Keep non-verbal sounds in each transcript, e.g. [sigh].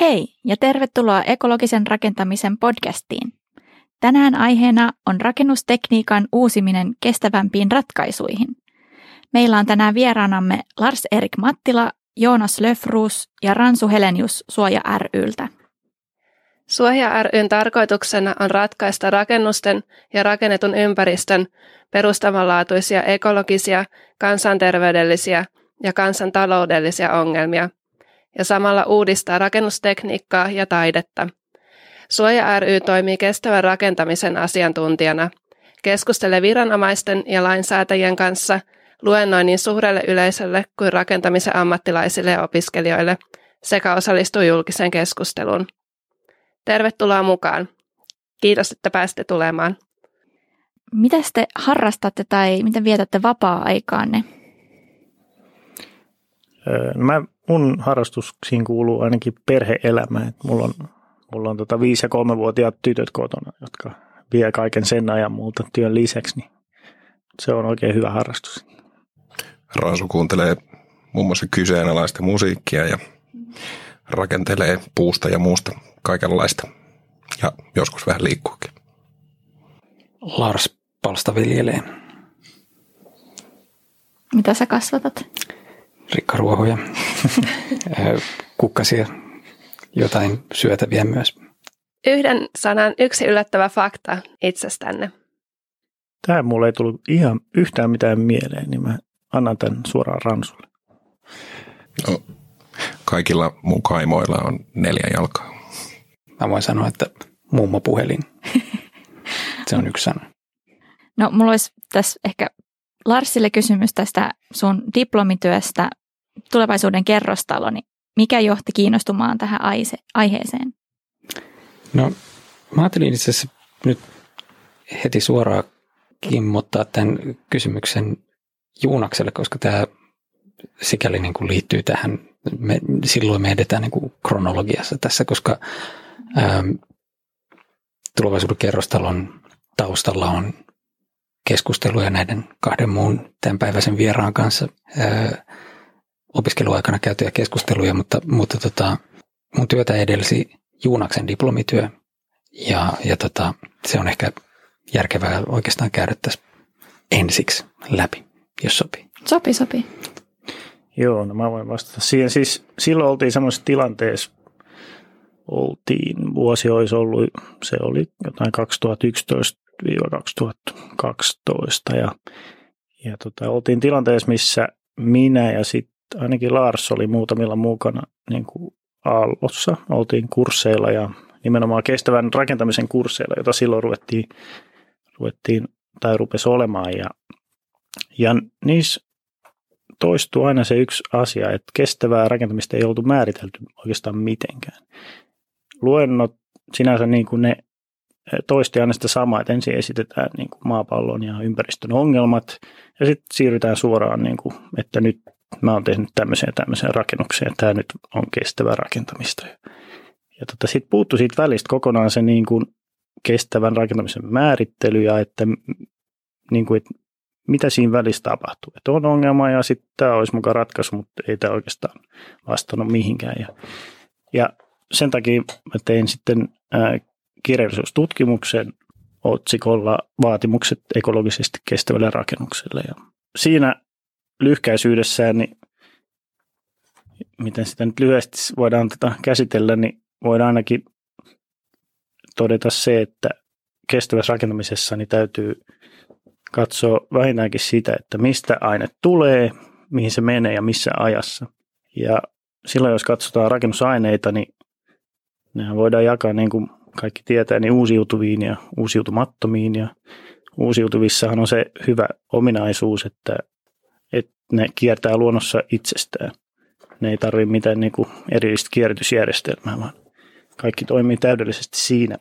Hei ja tervetuloa ekologisen rakentamisen podcastiin. Tänään aiheena on rakennustekniikan uusiminen kestävämpiin ratkaisuihin. Meillä on tänään vieraanamme Lars-Erik Mattila, Joonas Löfruus ja Ransu Helenius Suoja ryltä. Suoja ryn tarkoituksena on ratkaista rakennusten ja rakennetun ympäristön perustavanlaatuisia ekologisia, kansanterveydellisiä ja kansantaloudellisia ongelmia ja samalla uudistaa rakennustekniikkaa ja taidetta. Suoja ry toimii kestävän rakentamisen asiantuntijana, keskustelee viranomaisten ja lainsäätäjien kanssa, luennoi niin suurelle yleisölle kuin rakentamisen ammattilaisille ja opiskelijoille sekä osallistuu julkiseen keskusteluun. Tervetuloa mukaan. Kiitos, että pääsitte tulemaan. Mitä te harrastatte tai miten vietätte vapaa-aikaanne? No mä, mun harrastuksiin kuuluu ainakin perheelämä. Et mulla on, mulla on tota viisi- ja kolmevuotiaat tytöt kotona, jotka vie kaiken sen ajan multa työn lisäksi. Niin se on oikein hyvä harrastus. Raasu kuuntelee muun muassa kyseenalaista musiikkia ja rakentelee puusta ja muusta kaikenlaista. Ja joskus vähän liikkuukin. Lars palsta viljelee. Mitä sä kasvatat? Rikkaruohoja, [laughs] kukkasia, jotain syötäviä myös. Yhden sanan yksi yllättävä fakta itsestänne. Tähän mulle ei tullut ihan yhtään mitään mieleen, niin mä annan tämän suoraan Ransulle. No, kaikilla mun kaimoilla on neljä jalkaa. Mä voin sanoa, että mummo puhelin. [laughs] Se on yksi sana. No mulla olisi tässä ehkä Larsille kysymys tästä sun diplomityöstä tulevaisuuden kerrostalo, niin mikä johti kiinnostumaan tähän aiheeseen? No mä ajattelin itse asiassa nyt heti suoraan kimmottaa tämän kysymyksen Juunakselle, koska tämä sikäli niin kuin liittyy tähän, me, silloin me edetään niin kuin kronologiassa tässä, koska ähm, tulevaisuuden kerrostalon taustalla on keskusteluja näiden kahden muun tämänpäiväisen vieraan kanssa ää, opiskeluaikana käytyjä keskusteluja, mutta, mutta tota, mun työtä edelsi Juunaksen diplomityö ja, ja tota, se on ehkä järkevää oikeastaan käydä tässä ensiksi läpi, jos sopii. Sopii, sopii. Joo, no mä voin vastata siihen. Siis silloin oltiin semmoisessa tilanteessa, oltiin, vuosi olisi ollut, se oli jotain 2011 2012 ja, ja tota, oltiin tilanteessa, missä minä ja sitten ainakin Lars oli muutamilla mukana niin kuin Aallossa. Oltiin kursseilla ja nimenomaan kestävän rakentamisen kursseilla, jota silloin ruvettiin, ruvettiin tai rupesi olemaan. Ja, ja niissä toistuu aina se yksi asia, että kestävää rakentamista ei oltu määritelty oikeastaan mitenkään. Luennot sinänsä niin kuin ne toisti aina sitä samaa, että ensin esitetään niin kuin maapallon ja ympäristön ongelmat ja sitten siirrytään suoraan, niin kuin, että nyt mä oon tehnyt tämmöiseen tämmöiseen rakennukseen, tämä nyt on kestävää rakentamista. Ja tota, sitten puuttu siitä välistä kokonaan se niin kuin kestävän rakentamisen määrittely ja että, niin kuin, että mitä siinä välissä tapahtuu. Että on ongelma ja sitten tämä olisi mukaan ratkaisu, mutta ei tämä oikeastaan vastannut mihinkään. Ja, ja sen takia mä tein sitten kirjallisuustutkimuksen otsikolla Vaatimukset ekologisesti kestävälle rakennukselle. Ja siinä lyhkäisyydessään, niin miten sitä nyt lyhyesti voidaan tätä käsitellä, niin voidaan ainakin todeta se, että kestävässä rakentamisessa niin täytyy katsoa vähintäänkin sitä, että mistä aine tulee, mihin se menee ja missä ajassa. Ja silloin, jos katsotaan rakennusaineita, niin nehän voidaan jakaa niin kuin kaikki tietää, niin uusiutuviin ja uusiutumattomiin. Ja uusiutuvissahan on se hyvä ominaisuus, että, että ne kiertää luonnossa itsestään. Ne ei tarvitse mitään niin kuin erillistä kierrätysjärjestelmää, vaan kaikki toimii täydellisesti siinä.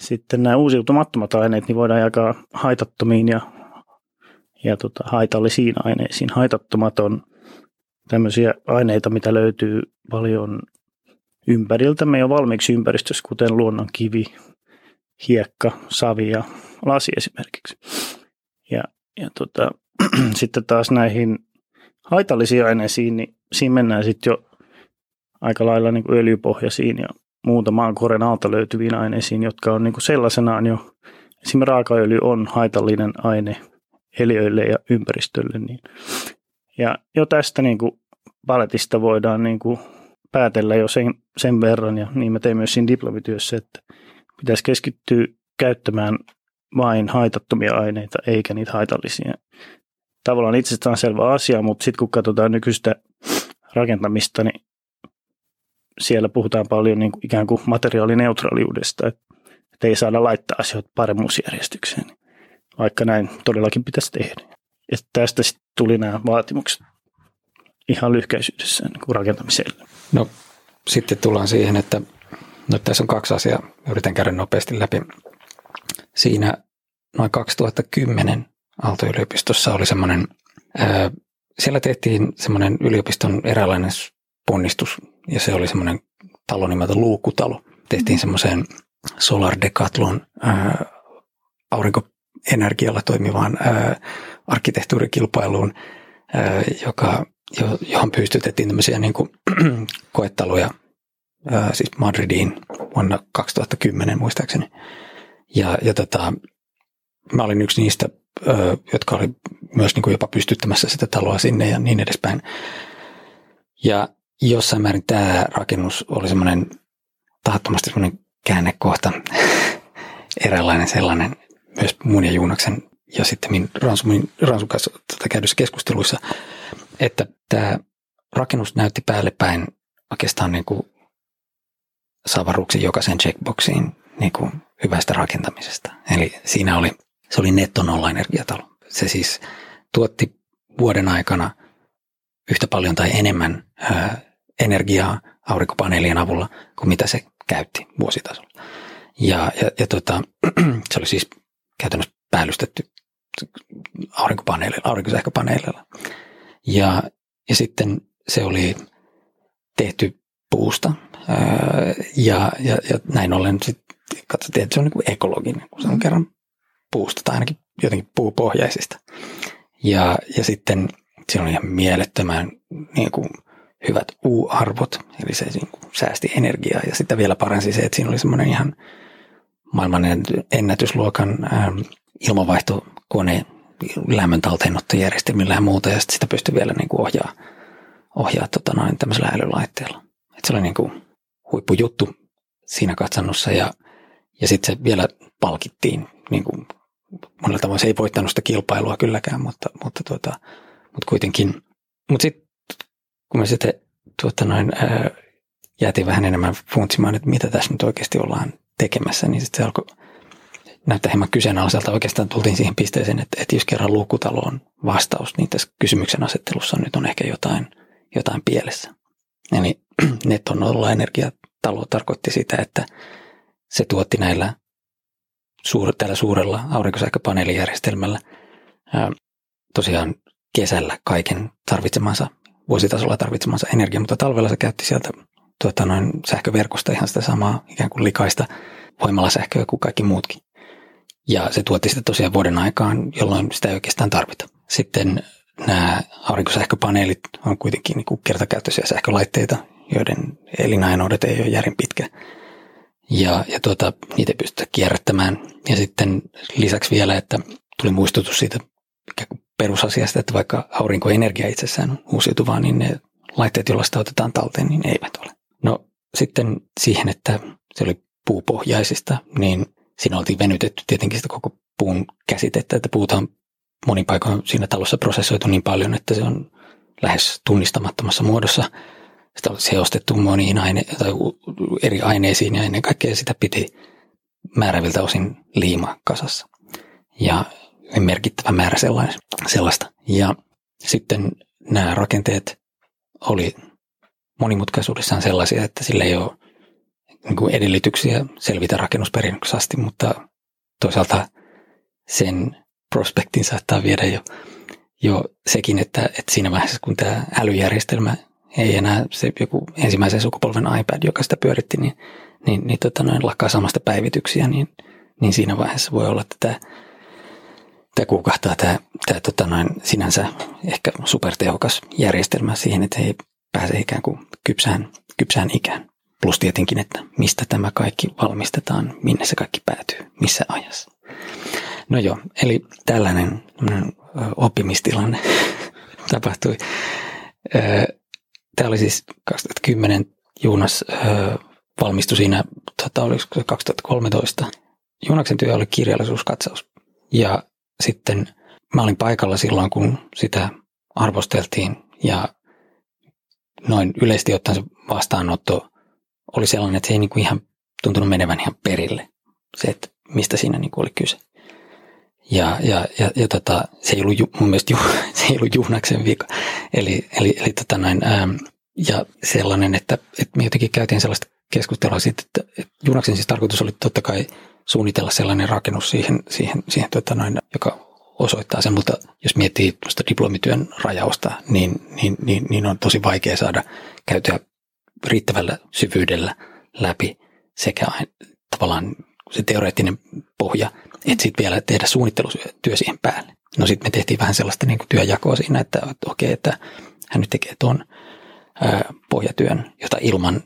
Sitten nämä uusiutumattomat aineet niin voidaan jakaa haitattomiin ja, ja tota, haitallisiin aineisiin. Haitattomat on tämmöisiä aineita, mitä löytyy paljon ympäriltämme jo valmiiksi ympäristössä, kuten luonnon kivi, hiekka, savi ja lasi esimerkiksi. Ja, ja tota, [clears throat] sitten taas näihin haitallisiin aineisiin, niin siinä mennään sitten jo aika lailla niin kuin öljypohjaisiin ja muutamaan koren alta löytyviin aineisiin, jotka on niin kuin sellaisenaan jo, esimerkiksi raakaöljy on haitallinen aine eliöille ja ympäristölle. Niin. Ja jo tästä niin kuin paletista voidaan niin kuin päätellä jo sen, sen verran, ja niin mä tein myös siinä diplomityössä, että pitäisi keskittyä käyttämään vain haitattomia aineita, eikä niitä haitallisia. Tavallaan itsestään selvä asia, mutta sitten kun katsotaan nykyistä rakentamista, niin siellä puhutaan paljon niin kuin ikään kuin materiaalineutraaliudesta, että, ei saada laittaa asioita paremmuusjärjestykseen, vaikka näin todellakin pitäisi tehdä. Ja tästä sitten tuli nämä vaatimukset ihan lyhkäisyydessään niin rakentamiselle. No sitten tullaan siihen, että no, tässä on kaksi asiaa, yritän käydä nopeasti läpi. Siinä noin 2010 Aalto-yliopistossa oli semmoinen, ää, siellä tehtiin semmoinen yliopiston eräänlainen ponnistus, ja se oli semmoinen talo nimeltä Luukutalo. Tehtiin mm. semmoiseen Solar Decathlon ää, aurinkoenergialla toimivaan ää, arkkitehtuurikilpailuun, ää, joka, johon pystytettiin tämmöisiä niin kuin, [clears throat] koetaloja ää, siis Madridiin vuonna 2010 muistaakseni. Ja, ja tota, mä olin yksi niistä, ää, jotka oli myös niin kuin jopa pystyttämässä sitä taloa sinne ja niin edespäin. Ja jossain määrin tämä rakennus oli semmoinen tahattomasti semmoinen käännekohta, [laughs] eräänlainen sellainen myös mun ja Juunaksen ja sitten Ransumin, Ransun kanssa tätä käydyssä keskusteluissa, että tämä rakennus näytti päälle päin oikeastaan niin kuin savaruksen jokaisen checkboxiin niin kuin hyvästä rakentamisesta. Eli siinä oli, se oli netto nolla energiatalo. Se siis tuotti vuoden aikana yhtä paljon tai enemmän ää, energiaa aurinkopaneelien avulla kuin mitä se käytti vuositasolla. Ja, ja, ja tota, [clears throat] se oli siis käytännössä päällystetty aurinkopaneeleilla, aurinkosähköpaneeleilla. Ja, ja sitten se oli tehty puusta ja, ja, ja näin ollen sitten katsottiin, että se on niin ekologinen, kun se on kerran puusta tai ainakin jotenkin puupohjaisista. Ja, ja sitten siinä on ihan mielettömän niin kuin, hyvät U-arvot, eli se niin kuin, säästi energiaa ja sitten vielä paransi se, että siinä oli semmoinen ihan maailman ennätysluokan ähm, ilmavaihtokone lämmön talteenottojärjestelmillä ja muuta, ja sitä pystyi vielä niin kuin ohjaa, ohjaa tota noin, tämmöisellä älylaitteella. Et se oli niin kuin huippujuttu siinä katsannossa, ja, ja sitten se vielä palkittiin niin kuin monella tavalla. Se ei voittanut sitä kilpailua kylläkään, mutta, mutta, tuota, mutta kuitenkin. Mutta sitten kun me sitten tuota noin, ää, jäätiin vähän enemmän funtsimaan, että mitä tässä nyt oikeasti ollaan tekemässä, niin sitten se alkoi näyttää hieman kyseenalaiselta. Oikeastaan tultiin siihen pisteeseen, että, että jos kerran luukutalo on vastaus, niin tässä kysymyksen asettelussa nyt on ehkä jotain, jotain pielessä. Eli [clears throat] netton nolla energiatalo tarkoitti sitä, että se tuotti näillä suur, tällä suurella aurinkosähköpaneelijärjestelmällä ää, tosiaan kesällä kaiken tarvitsemansa, vuositasolla tarvitsemansa energiaa, mutta talvella se käytti sieltä tuota, noin sähköverkosta ihan sitä samaa ikään kuin likaista voimalasähköä kuin kaikki muutkin. Ja se tuotti sitä tosiaan vuoden aikaan, jolloin sitä ei oikeastaan tarvita. Sitten nämä aurinkosähköpaneelit on kuitenkin niin kuin kertakäyttöisiä sähkölaitteita, joiden elinajanoudet ei ole järin pitkä. Ja, ja tuota, niitä ei pystytä kierrättämään. Ja sitten lisäksi vielä, että tuli muistutus siitä perusasiasta, että vaikka aurinkoenergia itsessään on uusiutuvaa, niin ne laitteet, joilla sitä otetaan talteen, niin eivät ole. No sitten siihen, että se oli puupohjaisista, niin siinä oltiin venytetty tietenkin sitä koko puun käsitettä, että puuta on monin paikoin siinä talossa prosessoitu niin paljon, että se on lähes tunnistamattomassa muodossa. Sitä on seostettu moniin aine- tai eri aineisiin ja ennen kaikkea sitä piti määräviltä osin liima kasassa. Ja merkittävä määrä sellaista. Ja sitten nämä rakenteet oli monimutkaisuudessaan sellaisia, että sillä ei ole niin kuin edellytyksiä selvitä rakennusperinnöksi asti, mutta toisaalta sen prospektin saattaa viedä jo, jo sekin, että, että siinä vaiheessa kun tämä älyjärjestelmä ei enää se joku ensimmäisen sukupolven iPad, joka sitä pyöritti, niin, niin, niin tota noin, lakkaa samasta päivityksiä, niin, niin siinä vaiheessa voi olla, että tämä, tämä kuukahtaa tämä, tämä tota noin, sinänsä ehkä supertehokas järjestelmä siihen, että ei pääse ikään kuin kypsään kypsään ikään. Plus tietenkin, että mistä tämä kaikki valmistetaan, minne se kaikki päätyy, missä ajassa. No joo, eli tällainen oppimistilanne [laughs] tapahtui. Tämä oli siis 2010 Juunas valmistui siinä, tota, oliko 2013. Juunaksen työ oli kirjallisuuskatsaus. Ja sitten mä olin paikalla silloin, kun sitä arvosteltiin ja noin yleisesti ottaen se vastaanotto oli sellainen, että se ei niinku ihan tuntunut menevän ihan perille. Se, että mistä siinä niinku oli kyse. Ja, ja, ja, ja tota, se ei ollut mun mielestä ju, [laughs] se ei ollut Juhnaksen vika. Eli, eli, eli tota noin, ää, ja sellainen, että, että me jotenkin käytiin sellaista keskustelua siitä, että, että Juhnaksen siis tarkoitus oli totta kai suunnitella sellainen rakennus siihen, siihen, siihen tota noin, joka osoittaa sen, mutta jos miettii tuosta diplomityön rajausta, niin, niin, niin, niin on tosi vaikea saada käytyä riittävällä syvyydellä läpi sekä tavallaan se teoreettinen pohja, että sitten vielä tehdä suunnittelutyö siihen päälle. No sitten me tehtiin vähän sellaista niin kuin työjakoa siinä, että, että okei, että hän nyt tekee tuon pohjatyön, jota ilman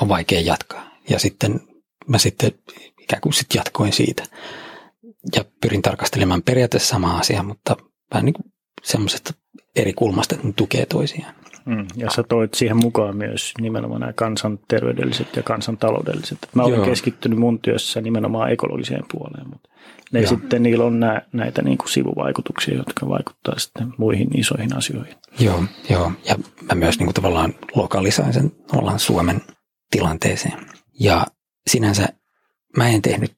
on vaikea jatkaa. Ja sitten mä sitten ikään kuin sitten jatkoin siitä. Ja pyrin tarkastelemaan periaatteessa samaa asiaa, mutta vähän niin kuin semmoisesta eri kulmasta, että ne tukee toisiaan. Mm, ja sä toit siihen mukaan myös nimenomaan nämä kansanterveydelliset ja kansantaloudelliset. Mä olen Joo. keskittynyt mun työssä nimenomaan ekologiseen puoleen, mutta ne Joo. sitten niillä on nä, näitä niin kuin sivuvaikutuksia, jotka vaikuttavat sitten muihin isoihin asioihin. Joo, joo. ja mä myös niin kuin tavallaan lokalisoin sen ollaan Suomen tilanteeseen. Ja sinänsä mä en tehnyt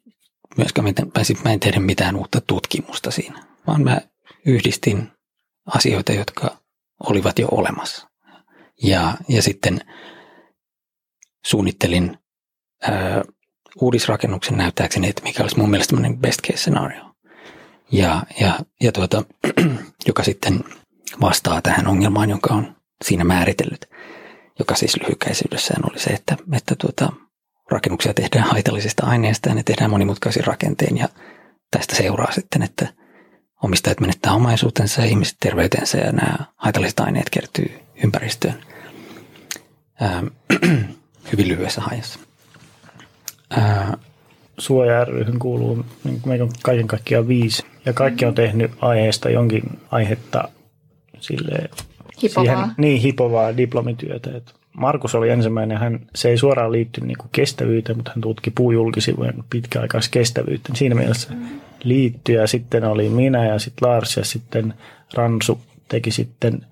myöskään mitään, mä en tehnyt mitään uutta tutkimusta siinä, vaan mä yhdistin asioita, jotka olivat jo olemassa. Ja, ja sitten suunnittelin ää, uudisrakennuksen näyttääkseni, että mikä olisi mun mielestä best case scenario. Ja, ja, ja tuota, [clears throat] joka sitten vastaa tähän ongelmaan, jonka on siinä määritellyt, joka siis lyhykäisyydessään oli se, että, että tuota, rakennuksia tehdään haitallisista aineista ja ne tehdään monimutkaisin rakenteen ja tästä seuraa sitten, että omistajat menettää omaisuutensa ja ihmiset terveytensä ja nämä haitalliset aineet kertyy ympäristöön ää, [clears throat] hyvin lyhyessä ajassa. Suoja ryhyn kuuluu, niin meillä on kaiken kaikkiaan viisi, ja kaikki on tehnyt aiheesta jonkin aihetta sille hipovaa. Siihen, niin, hipovaa diplomityötä. Et Markus oli ensimmäinen, hän, se ei suoraan liittynyt niin kestävyyteen, mutta hän tutki puujulkisivujen pitkäaikaiskestävyyttä. Siinä mielessä mm. liittyy ja sitten oli minä ja sitten Lars ja sitten Ransu teki sitten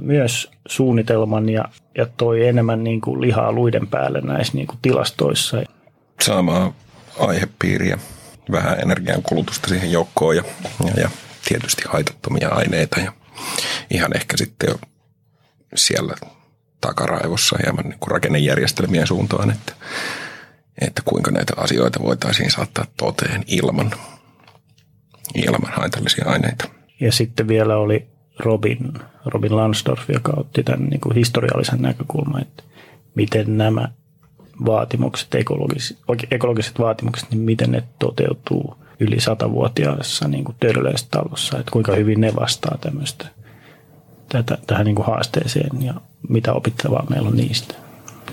myös suunnitelman ja, ja toi enemmän niin kuin lihaa luiden päälle näissä niin kuin tilastoissa. Samaa aihepiiriä, vähän energian kulutusta siihen joukkoon ja, ja, ja tietysti haitattomia aineita ja ihan ehkä sitten jo siellä takaraivossa hieman niin kuin rakennejärjestelmien suuntaan, että, että kuinka näitä asioita voitaisiin saattaa toteen ilman, ilman haitallisia aineita. Ja sitten vielä oli Robin, Robin Lansdorf, joka otti tämän niin kuin historiallisen näkökulman, että miten nämä vaatimukset, ekologiset, ekologiset vaatimukset, niin miten ne toteutuu yli satavuotiaassa niin kuin talossa, että kuinka hyvin ne vastaa tämmöistä tätä, tähän niin kuin haasteeseen ja mitä opittavaa meillä on niistä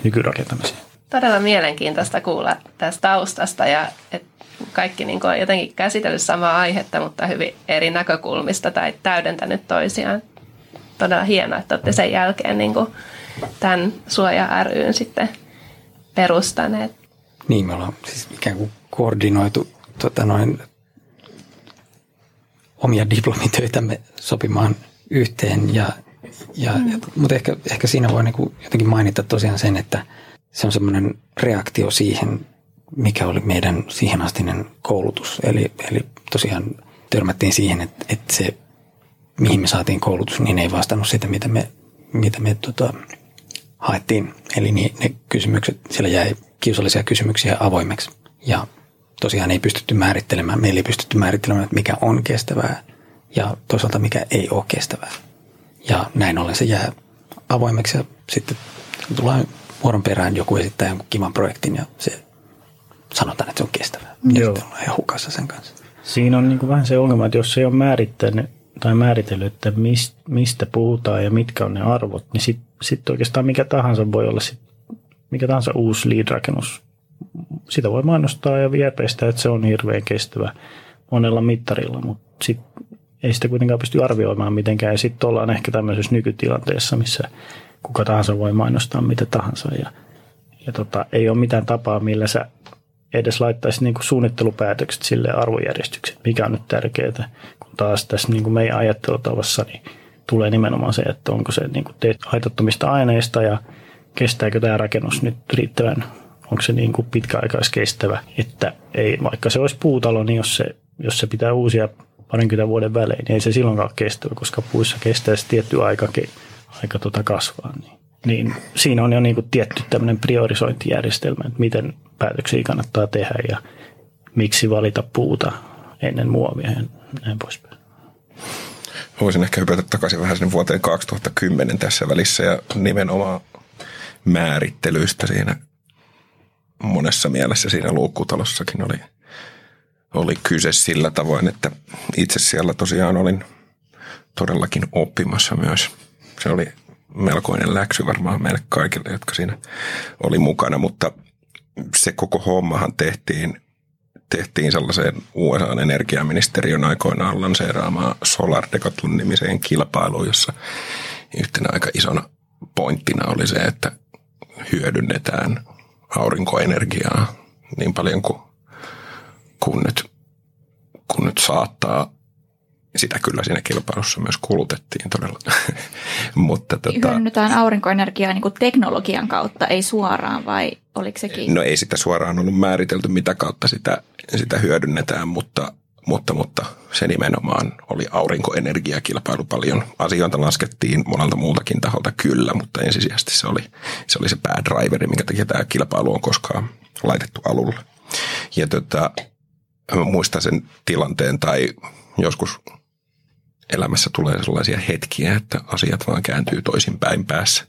nykyrakentamiseen. Todella mielenkiintoista kuulla tästä taustasta ja että kaikki niin on jotenkin käsitellyt samaa aihetta, mutta hyvin eri näkökulmista tai täydentänyt toisiaan. Todella hienoa, että olette sen jälkeen niin kuin tämän Suoja ryn sitten perustaneet. Niin, me ollaan siis ikään kuin koordinoitu tota noin, omia diplomitöitämme sopimaan yhteen. Ja, ja, mm. ja, mutta ehkä, ehkä siinä voi niin kuin jotenkin mainita tosiaan sen, että se on semmoinen reaktio siihen mikä oli meidän siihen astinen koulutus. Eli, eli tosiaan törmättiin siihen, että, että se, mihin me saatiin koulutus, niin ei vastannut sitä, mitä me, mitä me tota, haettiin. Eli niin, ne kysymykset, siellä jäi kiusallisia kysymyksiä avoimeksi. Ja tosiaan ei pystytty määrittelemään, meillä ei pystytty määrittelemään, että mikä on kestävää ja toisaalta mikä ei ole kestävää. Ja näin ollen se jää avoimeksi ja sitten tullaan vuoron perään joku esittää jonkun kivan projektin ja se sanotaan, että se on kestävää. Ja Joo. sitten ollaan ihan hukassa sen kanssa. Siinä on niin kuin vähän se ongelma, että jos ei ole määrittänyt tai määritellyt, että mistä puhutaan ja mitkä on ne arvot, niin sitten sit oikeastaan mikä tahansa voi olla sit mikä tahansa uusi lead-rakennus, sitä voi mainostaa ja vierpeistä, että se on hirveän kestävä monella mittarilla, mutta sit ei sitä kuitenkaan pysty arvioimaan mitenkään. Ja sitten ollaan ehkä tämmöisessä nykytilanteessa, missä kuka tahansa voi mainostaa mitä tahansa. Ja, ja tota, ei ole mitään tapaa, millä sä edes laittaisit niin suunnittelupäätökset sille arvojärjestykset, mikä on nyt tärkeää. Kun taas tässä niin kuin meidän ajattelutavassa niin tulee nimenomaan se, että onko se niin kuin haitattomista aineista ja kestääkö tämä rakennus nyt riittävän, onko se niin kuin pitkäaikaiskestävä, että ei, vaikka se olisi puutalo, niin jos se, jos se pitää uusia parinkymmentä vuoden välein, niin ei se silloinkaan kestävä, koska puissa kestää se tietty aika, aika tota kasvaa. Niin, niin siinä on jo niin kuin tietty tämmöinen priorisointijärjestelmä, että miten päätöksiä kannattaa tehdä ja miksi valita puuta ennen muovia ja näin poispäin. Voisin ehkä hypätä takaisin vähän sinne vuoteen 2010 tässä välissä ja nimenomaan määrittelyistä siinä monessa mielessä siinä luukkutalossakin oli, oli kyse sillä tavoin, että itse siellä tosiaan olin todellakin oppimassa myös. Se oli melkoinen läksy varmaan meille kaikille, jotka siinä oli mukana, mutta se koko hommahan tehtiin, tehtiin sellaiseen USA-energiaministeriön aikoinaan lanseeraamaan Solar Decathlon nimiseen kilpailuun, jossa yhtenä aika isona pointtina oli se, että hyödynnetään aurinkoenergiaa niin paljon kuin, kuin, nyt, kuin nyt saattaa. Sitä kyllä siinä kilpailussa myös kulutettiin todella. [laughs] Mutta tota, Hyödynnetään aurinkoenergiaa niin teknologian kautta, ei suoraan vai oliko sekin? No ei sitä suoraan ollut määritelty, mitä kautta sitä, sitä hyödynnetään, mutta mutta, mutta se nimenomaan oli aurinkoenergiakilpailu paljon. Asioita laskettiin monelta muultakin taholta kyllä, mutta ensisijaisesti se oli se, oli se päädriveri, minkä takia tämä kilpailu on koskaan laitettu alulle. Ja tota, mä muistan sen tilanteen tai joskus elämässä tulee sellaisia hetkiä, että asiat vaan kääntyy toisinpäin päässä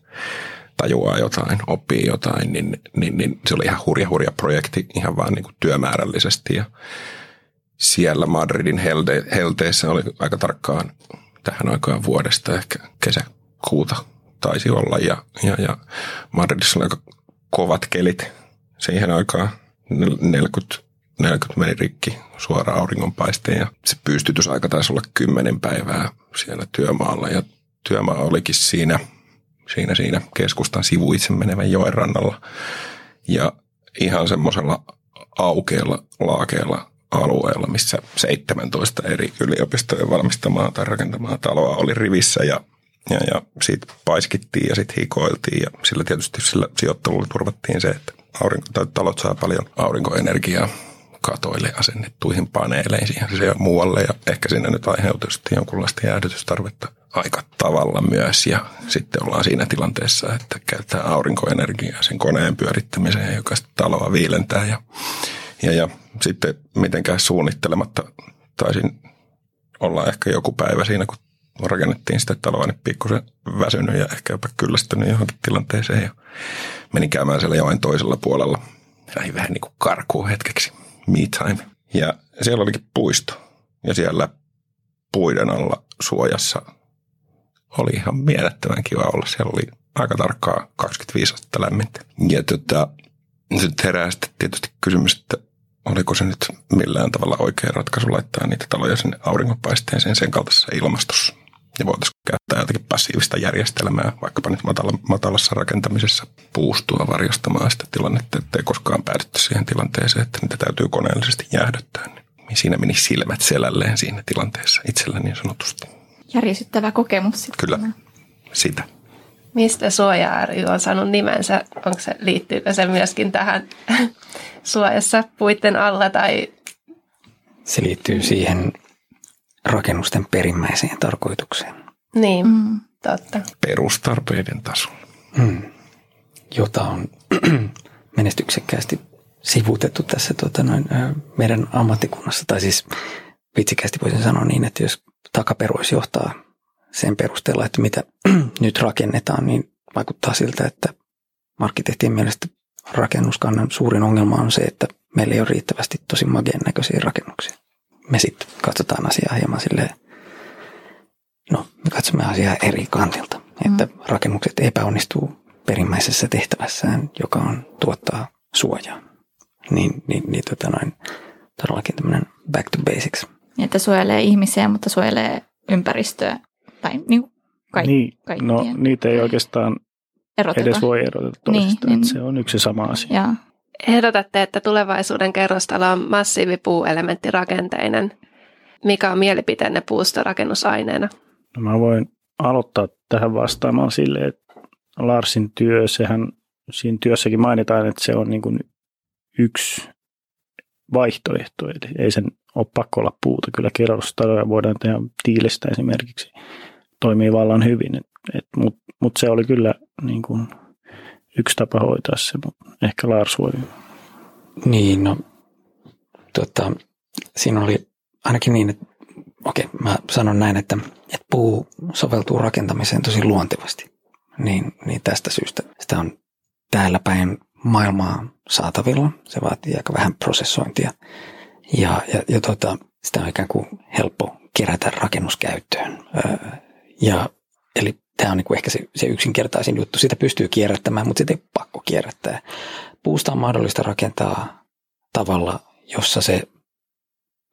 tajuaa jotain, oppii jotain, niin, niin, niin se oli ihan hurja hurja projekti ihan vaan niin kuin työmäärällisesti ja siellä Madridin helde, helteessä oli aika tarkkaan tähän aikaan vuodesta, ehkä kesäkuuta taisi olla. Ja, ja, ja Madridissa oli aika kovat kelit siihen aikaan, 40, 40 meni rikki suoraan auringonpaisteen ja se pystytysaika taisi olla kymmenen päivää siellä työmaalla ja työmaa olikin siinä, siinä, siinä keskustan sivuitse menevän joen rannalla. Ja ihan semmoisella aukealla, laakeella alueella, missä 17 eri yliopistojen valmistamaa tai rakentamaa taloa oli rivissä ja, ja, ja siitä paiskittiin ja sitten hikoiltiin ja sillä tietysti sillä sijoittelulla turvattiin se, että aurinko, tai talot saa paljon aurinkoenergiaa katoille asennettuihin paneeleihin ja muualle ja ehkä siinä nyt aiheutui sitten jonkunlaista jäädytystarvetta aika tavalla myös ja sitten ollaan siinä tilanteessa, että käyttää aurinkoenergiaa sen koneen pyörittämiseen, joka sitten taloa viilentää ja ja, ja sitten mitenkään suunnittelematta taisin olla ehkä joku päivä siinä, kun rakennettiin sitä taloa, niin pikkusen väsynyt ja ehkä jopa kyllästynyt johonkin tilanteeseen. Ja menin käymään siellä joen toisella puolella. Lähin vähän niin kuin karkuun hetkeksi. Me time. Ja siellä olikin puisto. Ja siellä puiden alla suojassa oli ihan mielettömän kiva olla. Siellä oli aika tarkkaa 25 astetta lämmintä. Ja tota, sitten herää sitten tietysti kysymys, että oliko se nyt millään tavalla oikea ratkaisu laittaa niitä taloja sinne auringonpaisteeseen sen kaltaisessa ilmastossa. Ja voitaisiin käyttää jotakin passiivista järjestelmää, vaikkapa nyt matala, matalassa rakentamisessa puustua varjostamaan sitä tilannetta, ettei koskaan päädytty siihen tilanteeseen, että niitä täytyy koneellisesti jäähdyttää. Niin siinä meni silmät selälleen siinä tilanteessa itsellä niin sanotusti. Järjestettävä kokemus sitten. Kyllä, sitä. Mistä suoja on saanut nimensä? Onko se, liittyykö se myöskin tähän [laughs] suojassa puitten alla tai... Se liittyy siihen rakennusten perimmäiseen tarkoitukseen. Niin, mm. totta. Perustarpeiden tasolla. Mm. Jota on [clears throat] menestyksekkäästi sivuutettu tässä tuota, noin, meidän ammattikunnassa. Tai siis vitsikästi voisin sanoa niin, että jos takaperuis johtaa sen perusteella, että mitä [clears throat] nyt rakennetaan, niin vaikuttaa siltä, että arkkitehtien mielestä rakennuskannan suurin ongelma on se, että meillä ei ole riittävästi tosi mageen näköisiä rakennuksia. Me sitten katsotaan asiaa hieman silleen, no me katsomme asiaa eri kantilta, että mm. rakennukset epäonnistuu perimmäisessä tehtävässään, joka on tuottaa suojaa. Niin, niin, niin tota noin, todellakin tämmöinen back to basics. Niin, että suojelee ihmisiä, mutta suojelee ympäristöä tai niin kuin kaikki, niin, no niitä ei oikeastaan eroteta. edes voi eroteta toisistaan. Niin, niin, se on yksi sama asia. Ja. Ehdotatte, että tulevaisuuden kerrostalo on massiivipuuelementtirakenteinen. Mikä on mielipiteenne puusta rakennusaineena? No mä voin aloittaa tähän vastaamaan sille, että Larsin työ, sehän siinä työssäkin mainitaan, että se on niin kuin yksi vaihtoehto. Eli ei sen ole pakko olla puuta. Kyllä kerrostaloja voidaan tehdä tiilistä esimerkiksi. Toimii vallan hyvin. Mutta mut se oli kyllä niin kuin yksi tapa hoitaa se, ehkä Lars voi. Niin, no tota, siinä oli ainakin niin, että okei, mä sanon näin, että, että puu soveltuu rakentamiseen tosi luontevasti. Niin, niin tästä syystä sitä on täällä päin maailmaa saatavilla. Se vaatii aika vähän prosessointia. Ja, ja, ja tota, sitä on ikään kuin helppo kerätä rakennuskäyttöön. Ja, eli tämä on niin kuin ehkä se, se yksinkertaisin juttu. Sitä pystyy kierrättämään, mutta sitä ei pakko kierrättää. Puusta on mahdollista rakentaa tavalla, jossa se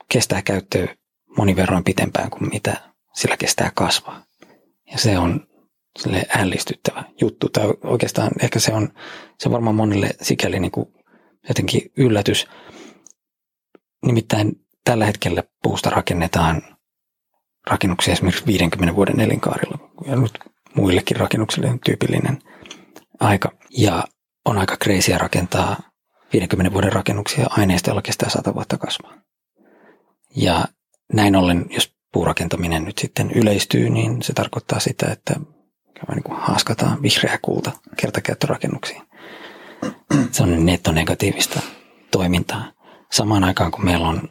kestää käyttöä monin verran pitempään kuin mitä sillä kestää kasvaa. Ja se on sille ällistyttävä juttu. Tai oikeastaan ehkä se on, se on varmaan monille sikäli niin kuin jotenkin yllätys. Nimittäin tällä hetkellä puusta rakennetaan rakennuksia esimerkiksi 50 vuoden elinkaarilla. Ja nyt muillekin rakennuksille on tyypillinen aika. Ja on aika kreisiä rakentaa 50 vuoden rakennuksia aineista, joilla kestää 100 vuotta kasvaa. Ja näin ollen, jos puurakentaminen nyt sitten yleistyy, niin se tarkoittaa sitä, että niin kuin haaskataan vihreä kulta kertakäyttörakennuksiin. Se on nettonegatiivista toimintaa. Samaan aikaan, kun meillä on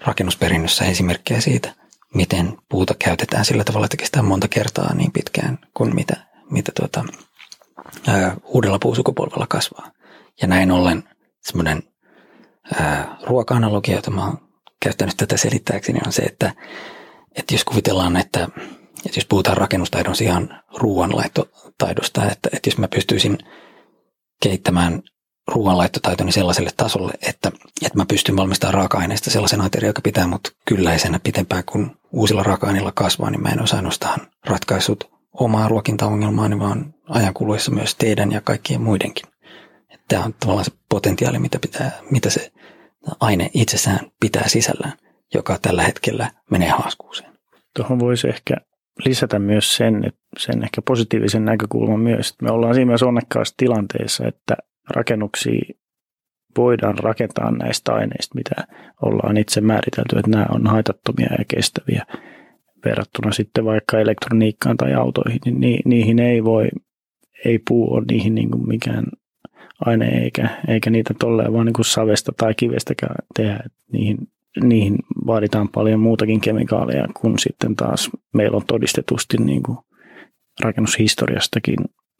rakennusperinnössä esimerkkejä siitä, miten puuta käytetään sillä tavalla, että kestää monta kertaa niin pitkään kuin mitä, mitä tuota, ää, uudella puusukupolvella kasvaa. Ja näin ollen semmoinen ruoka-analogia, jota mä oon käyttänyt tätä selittääkseni, on se, että, että jos kuvitellaan, että, että jos puhutaan rakennustaidon sijaan ruoanlaittotaidosta, että, että jos mä pystyisin kehittämään ruoanlaittotaitoni sellaiselle tasolle, että, että mä pystyn valmistamaan raaka-aineista sellaisen aterian, joka pitää mut kylläisenä pitempään kuin uusilla raaka-aineilla kasvaa, niin mä en osaa ainoastaan ratkaisut omaa ruokintaongelmaani, vaan ajan kuluessa myös teidän ja kaikkien muidenkin. Tämä on tavallaan se potentiaali, mitä, pitää, mitä se aine itsessään pitää sisällään, joka tällä hetkellä menee haaskuuseen. Tuohon voisi ehkä lisätä myös sen, että sen ehkä positiivisen näkökulman myös, että me ollaan siinä myös onnekkaassa tilanteessa, että rakennuksia voidaan rakentaa näistä aineista, mitä ollaan itse määritelty, että nämä on haitattomia ja kestäviä verrattuna sitten vaikka elektroniikkaan tai autoihin, niin niihin ei voi, ei puu ole niihin niin kuin mikään aine eikä, eikä niitä tolleen vaan niin kuin savesta tai kivestäkään tehdä. Niihin, niihin vaaditaan paljon muutakin kemikaaleja kuin sitten taas meillä on todistetusti niin kuin rakennushistoriastakin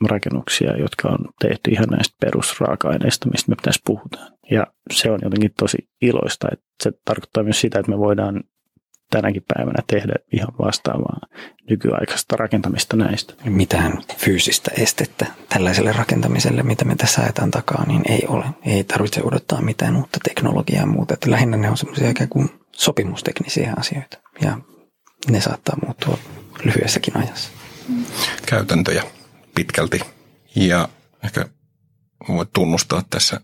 rakennuksia, jotka on tehty ihan näistä perusraaka-aineista, mistä me pitäisi puhutaan. Ja se on jotenkin tosi iloista, että se tarkoittaa myös sitä, että me voidaan tänäkin päivänä tehdä ihan vastaavaa nykyaikaista rakentamista näistä. Mitään fyysistä estettä tällaiselle rakentamiselle, mitä me tässä ajetaan takaa, niin ei ole. Ei tarvitse odottaa mitään uutta teknologiaa ja muuta. Että lähinnä ne on semmoisia ikään kuin sopimusteknisiä asioita ja ne saattaa muuttua lyhyessäkin ajassa. Käytäntöjä pitkälti ja ehkä voit tunnustaa tässä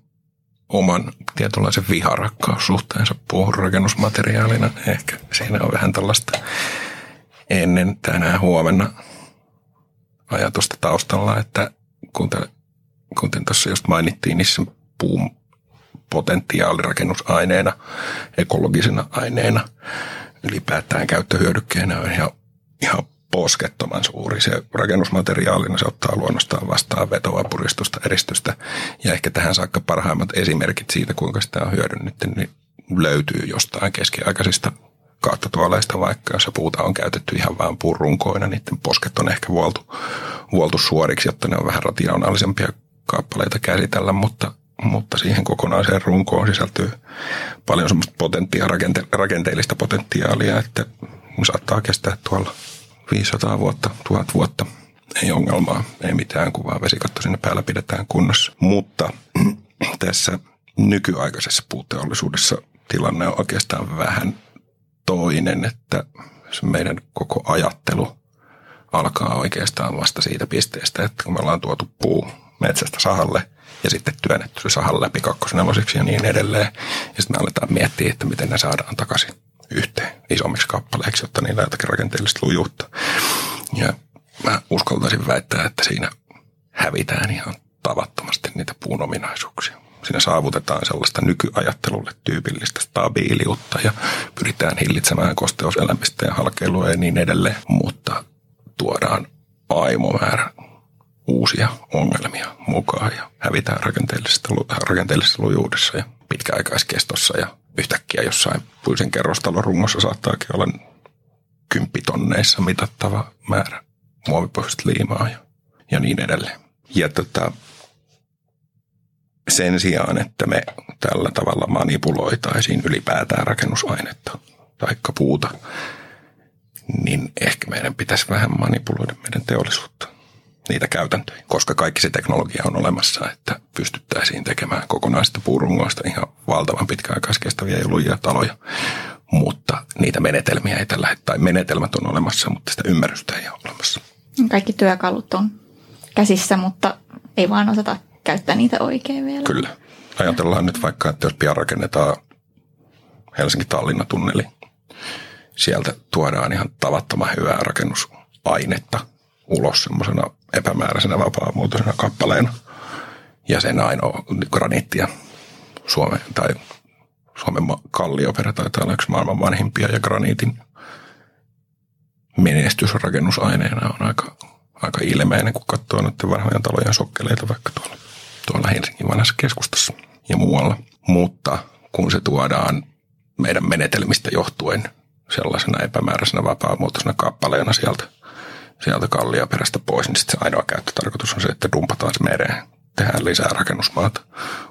oman tietynlaisen viharakkaussuhteensa puuhun rakennusmateriaalina. Ehkä siinä on vähän tällaista ennen tänään huomenna ajatusta taustalla, että kuten, kuten tuossa just mainittiin, niin se puun potentiaali rakennusaineena, ekologisena aineena, ylipäätään käyttöhyödykkeenä on ihan, ihan poskettoman suuri. Se rakennusmateriaalina se ottaa luonnostaan vastaan vetoa, puristusta, eristystä ja ehkä tähän saakka parhaimmat esimerkit siitä, kuinka sitä on hyödynnetty, niin löytyy jostain keskiaikaisista kaattatuoleista, vaikka jos puuta on käytetty ihan vain puurunkoina, niiden posket on ehkä vuoltu, vuoltu suoriksi, jotta ne on vähän rationaalisempia kappaleita käsitellä, mutta, mutta siihen kokonaiseen runkoon sisältyy paljon semmoista potentiaa, rakente, rakenteellista potentiaalia, että saattaa kestää tuolla 500 vuotta, 1000 vuotta ei ongelmaa, ei mitään, kun vaan vesikatto sinne päällä pidetään kunnossa. Mutta [clears throat] tässä nykyaikaisessa puuteollisuudessa tilanne on oikeastaan vähän toinen, että meidän koko ajattelu alkaa oikeastaan vasta siitä pisteestä, että kun me ollaan tuotu puu metsästä sahalle ja sitten työnnetty se sahan läpi kakkosnelosiksi ja niin edelleen. Ja sitten me aletaan miettiä, että miten ne saadaan takaisin yhteen isommiksi kappaleiksi, jotta niillä on jotakin rakenteellista lujuutta. Ja mä uskaltaisin väittää, että siinä hävitään ihan tavattomasti niitä puun ominaisuuksia. Siinä saavutetaan sellaista nykyajattelulle tyypillistä stabiiliutta ja pyritään hillitsemään kosteuselämistä ja halkeilua ja niin edelleen, mutta tuodaan aimomäärä uusia ongelmia mukaan ja hävitään rakenteellisessa, rakenteellisessa lujuudessa ja pitkäaikaiskestossa ja yhtäkkiä jossain puisen kerrostalon rungossa saattaakin olla kymppitonneissa mitattava määrä muovipohjaista liimaa ja, ja niin edelleen. Ja tota, sen sijaan, että me tällä tavalla manipuloitaisiin ylipäätään rakennusainetta tai puuta, niin ehkä meidän pitäisi vähän manipuloida meidän teollisuutta, niitä käytäntöjä, koska kaikki se teknologia on olemassa, että pystyttäisiin tekemään kokonaista puurungoista ihan valtavan pitkäaikaiskestäviä ja lujia taloja, mutta niitä menetelmiä ei tällä tai menetelmät on olemassa, mutta sitä ymmärrystä ei ole olemassa. Kaikki työkalut on käsissä, mutta ei vaan osata käyttää niitä oikein vielä. Kyllä. Ajatellaan nyt vaikka, että jos pian rakennetaan Helsinki-Tallinna-tunneli, sieltä tuodaan ihan tavattoman hyvää rakennusainetta ulos semmoisena epämääräisenä vapaamuotoisena kappaleena. Ja sen ainoa graniittia Suomen tai Suomen kallioperä taitaa olla yksi maailman vanhimpia ja graniitin menestysrakennusaineena on aika, aika ilmeinen, kun katsoo noiden vanhojen talojen sokkeleita vaikka tuolla, tuolla Helsingin vanhassa keskustassa ja muualla. Mutta kun se tuodaan meidän menetelmistä johtuen sellaisena epämääräisenä vapaamuotoisena kappaleena sieltä, sieltä kallioperästä pois, niin sitten se ainoa käyttötarkoitus on se, että dumpataan se mereen, tehdään lisää rakennusmaata.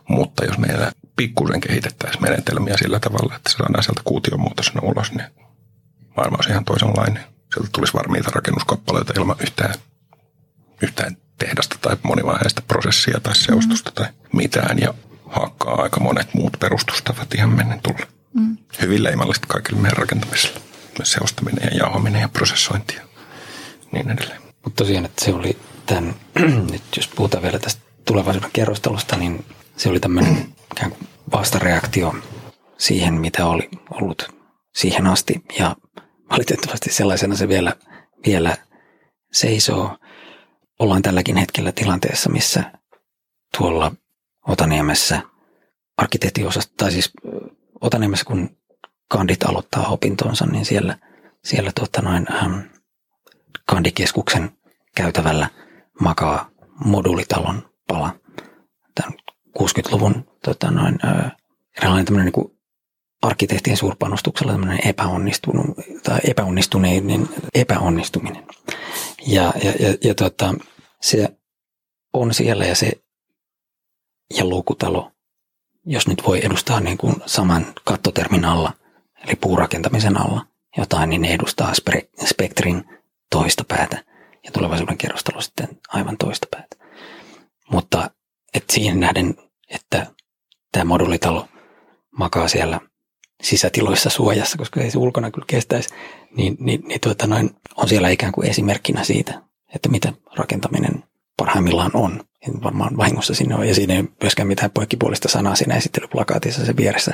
Mutta jos meillä pikkusen kehitettäisiin menetelmiä sillä tavalla, että se saadaan sieltä kuution muotoisena ulos, niin maailma olisi ihan toisenlainen. Sieltä tulisi varmiita rakennuskappaleita ilman yhtään, yhtään tehdasta tai monivaiheista prosessia tai seostusta mm. tai mitään. Ja hakkaa aika monet muut perustustavat ihan mennen tulla. Mm. Hyvin leimallista kaikille meidän rakentamiselle. Seostaminen ja jauhaminen ja prosessointi ja niin edelleen. Mutta tosiaan, että se oli tämän, [clears throat] nyt jos puhutaan vielä tästä tulevaisuuden kerrostelusta, niin se oli tämmöinen vastareaktio siihen, mitä oli ollut siihen asti. Ja valitettavasti sellaisena se vielä, vielä seisoo. Ollaan tälläkin hetkellä tilanteessa, missä tuolla Otaniemessä arkkitehtiosasta, tai siis Otaniemessä kun kandit aloittaa opintonsa, niin siellä, siellä tuota noin, ähm, kandikeskuksen käytävällä makaa modulitalon pala. Tämän 60-luvun tota noin, eräänlainen tämmöinen niin arkkitehtien suurpanostuksella tämmöinen epäonnistunut tai epäonnistuneiden epäonnistuminen. Ja, ja, ja, ja tota, se on siellä ja se ja lukutalo, jos nyt voi edustaa niin kuin saman kattotermin alla, eli puurakentamisen alla jotain, niin ne edustaa spektrin toista päätä ja tulevaisuuden kerrostalo sitten aivan toista päätä. Mutta et siihen nähden, että tämä modulitalo makaa siellä sisätiloissa suojassa, koska ei se ulkona kyllä kestäisi, niin, niin, niin tuota noin, on siellä ikään kuin esimerkkinä siitä, että mitä rakentaminen parhaimmillaan on. Ja varmaan vahingossa sinne on, ja siinä ei myöskään mitään poikkipuolista sanaa siinä esittelyplakaatissa se vieressä.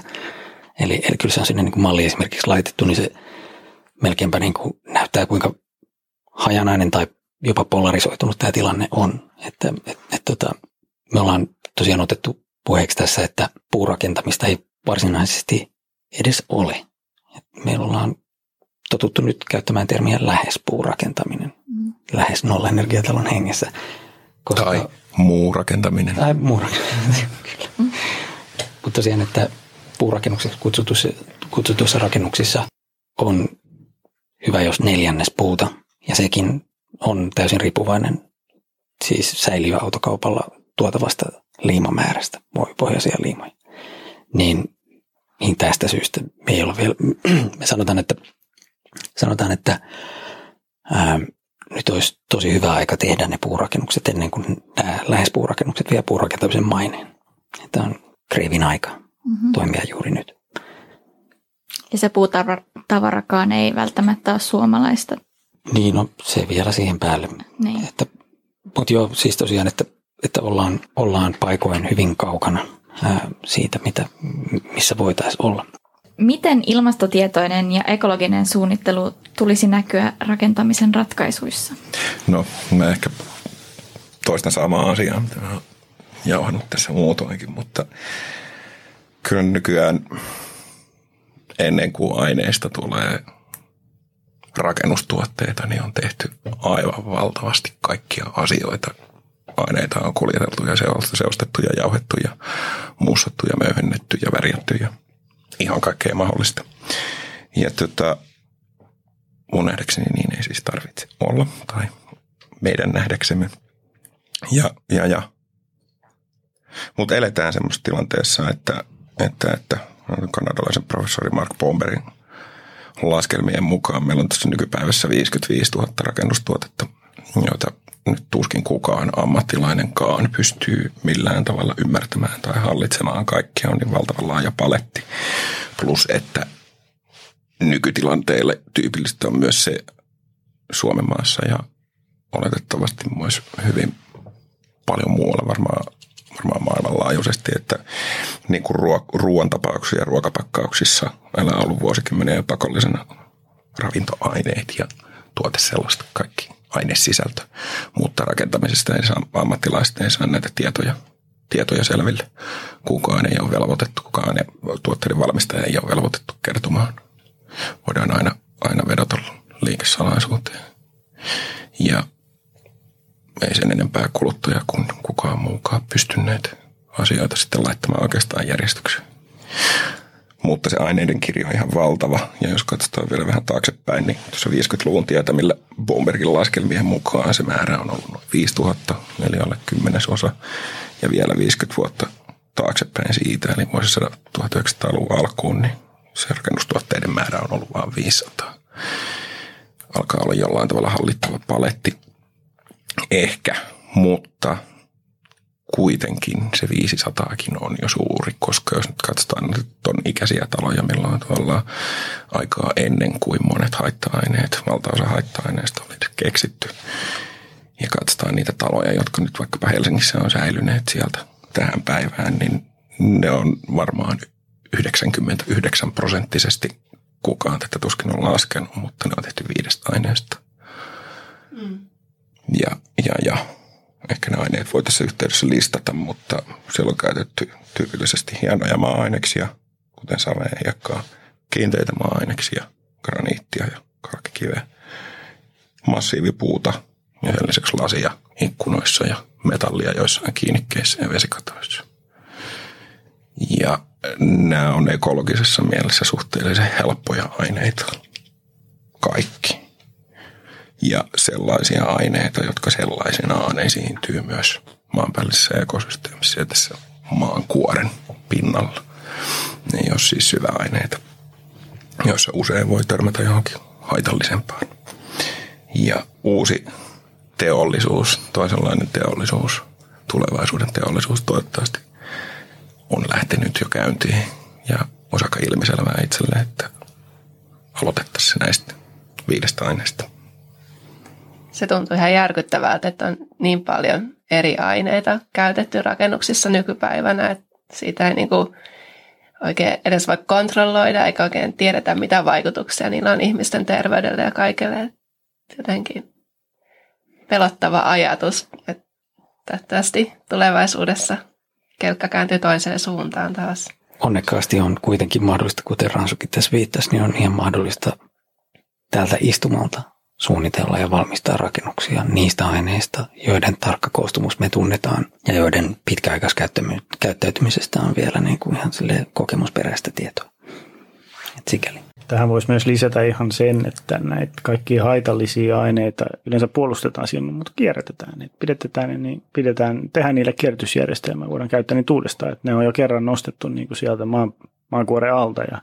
Eli, eli kyllä se on sinne niin kuin malli esimerkiksi laitettu, niin se melkeinpä niin kuin näyttää kuinka hajanainen tai jopa polarisoitunut tämä tilanne on. Että et, et, tota, me ollaan tosiaan otettu puheeksi tässä, että puurakentamista ei varsinaisesti edes ole. Et meillä ollaan totuttu nyt käyttämään termiä lähes puurakentaminen, mm. lähes nolla-energiatalon hengessä. Koska, tai muurakentaminen. Tai muurakentaminen, [laughs] kyllä. Mm. Mutta tosiaan, että puurakennuksissa kutsutuissa, kutsutuissa rakennuksissa on hyvä, jos neljännes puuta, ja sekin on täysin riippuvainen siis säiliöautokaupalla tuotavasta liimamäärästä, pohjaisia liimoja. Niin, niin tästä syystä me ei ole vielä, [clears throat] me sanotaan, että, sanotaan, että ää, nyt olisi tosi hyvä aika tehdä ne puurakennukset ennen kuin nämä lähes puurakennukset vie puurakentamisen maineen. Tämä on kreivin aika mm-hmm. toimia juuri nyt. Ja se puutavarakaan ei välttämättä ole suomalaista. Niin, no se vielä siihen päälle. Niin. Että, mutta joo, siis tosiaan, että, että ollaan, ollaan paikoin hyvin kaukana ää, siitä, mitä, missä voitaisiin olla. Miten ilmastotietoinen ja ekologinen suunnittelu tulisi näkyä rakentamisen ratkaisuissa? No, mä ehkä toistan samaa asiaa, mitä mä oon jauhannut tässä muutoinkin, mutta kyllä nykyään ennen kuin aineista tulee rakennustuotteita, niin on tehty aivan valtavasti kaikkia asioita. Aineita on kuljeteltu ja seostettu ja jauhettu ja mussattu ja möyhennetty ja värjätty ja ihan kaikkea mahdollista. Ja tota, mun nähdäkseni niin ei siis tarvitse olla, tai meidän nähdäksemme. Ja, ja, ja. Mutta eletään semmoisessa tilanteessa, että, että, että kanadalaisen professori Mark Bomberin laskelmien mukaan meillä on tässä nykypäivässä 55 000 rakennustuotetta, joita nyt tuskin kukaan ammattilainenkaan pystyy millään tavalla ymmärtämään tai hallitsemaan kaikkia on niin valtavan laaja paletti. Plus, että nykytilanteille tyypillistä on myös se Suomen maassa ja oletettavasti myös hyvin paljon muualla varmaan, varmaan maailmanlaajuisesti, että niin kuin ruo- ruoan tapauksissa ja ruokapakkauksissa on ollut vuosikymmeniä pakollisena ravintoaineet ja tuote sellaista kaikki ainesisältö. Mutta rakentamisesta ei saa, ammattilaiset ei saa näitä tietoja, tietoja selville. Kukaan ei ole velvoitettu, kukaan ei, tuotteiden valmistaja ei ole velvoitettu kertomaan. Voidaan aina, aina vedota liikesalaisuuteen. Ja ei sen enempää kuluttaja kuin kukaan muukaan pystyneet asioita sitten laittamaan oikeastaan järjestykseen. Mutta se aineiden kirjo on ihan valtava. Ja jos katsotaan vielä vähän taaksepäin, niin tuossa 50-luvun tietämillä Bombergin laskelmien mukaan se määrä on ollut noin 5000, eli alle kymmenesosa. Ja vielä 50 vuotta taaksepäin siitä, eli vuosisadan 1900-luvun alkuun, niin se rakennustuotteiden määrä on ollut vain 500. Alkaa olla jollain tavalla hallittava paletti. Ehkä, mutta kuitenkin se 500kin on jo suuri, koska jos nyt katsotaan nyt ikäisiä taloja, millä on tavallaan aikaa ennen kuin monet haitta-aineet, valtaosa haitta-aineista oli keksitty. Ja katsotaan niitä taloja, jotka nyt vaikkapa Helsingissä on säilyneet sieltä tähän päivään, niin ne on varmaan 99 prosenttisesti kukaan tätä tuskin on laskenut, mutta ne on tehty viidestä aineesta. Mm. Ja, ja, ja ehkä ne aineet voi tässä yhteydessä listata, mutta siellä on käytetty tyypillisesti hienoja maa-aineksia, kuten savea, hiekkaa, kiinteitä maa-aineksia, graniittia ja kalkkikiveä, massiivipuuta ja sen lisäksi lasia ikkunoissa ja metallia joissain kiinnikkeissä ja vesikatoissa. Ja nämä on ekologisessa mielessä suhteellisen helppoja aineita. Kaikki ja sellaisia aineita, jotka sellaisenaan esiintyy myös maanpäällisessä ekosysteemissä ja tässä maan kuoren pinnalla. Ne ei ole siis syväaineita, joissa usein voi törmätä johonkin haitallisempaan. Ja uusi teollisuus, toisenlainen teollisuus, tulevaisuuden teollisuus toivottavasti on lähtenyt jo käyntiin ja osaka ilmiselvää itselle, että aloitettaisiin näistä viidestä aineesta se tuntuu ihan järkyttävältä, että on niin paljon eri aineita käytetty rakennuksissa nykypäivänä, että siitä ei niin kuin oikein edes voi kontrolloida eikä oikein tiedetä, mitä vaikutuksia niillä on ihmisten terveydelle ja kaikille. Jotenkin pelottava ajatus, että tästä tulevaisuudessa kelkka kääntyy toiseen suuntaan taas. Onnekkaasti on kuitenkin mahdollista, kuten Ransukin tässä viittasi, niin on ihan mahdollista täältä istumalta suunnitella ja valmistaa rakennuksia niistä aineista, joiden tarkka koostumus me tunnetaan ja joiden pitkäaikaiskäyttäytymisestä on vielä niin kuin ihan kokemusperäistä tietoa. Et sikäli. Tähän voisi myös lisätä ihan sen, että näitä kaikki haitallisia aineita yleensä puolustetaan siinä, mutta kierrätetään. Et pidetään, niin pidetään, tehdään niille kierrätysjärjestelmä, voidaan käyttää niitä uudestaan. Et ne on jo kerran nostettu niin kuin sieltä maan, maankuoren alta ja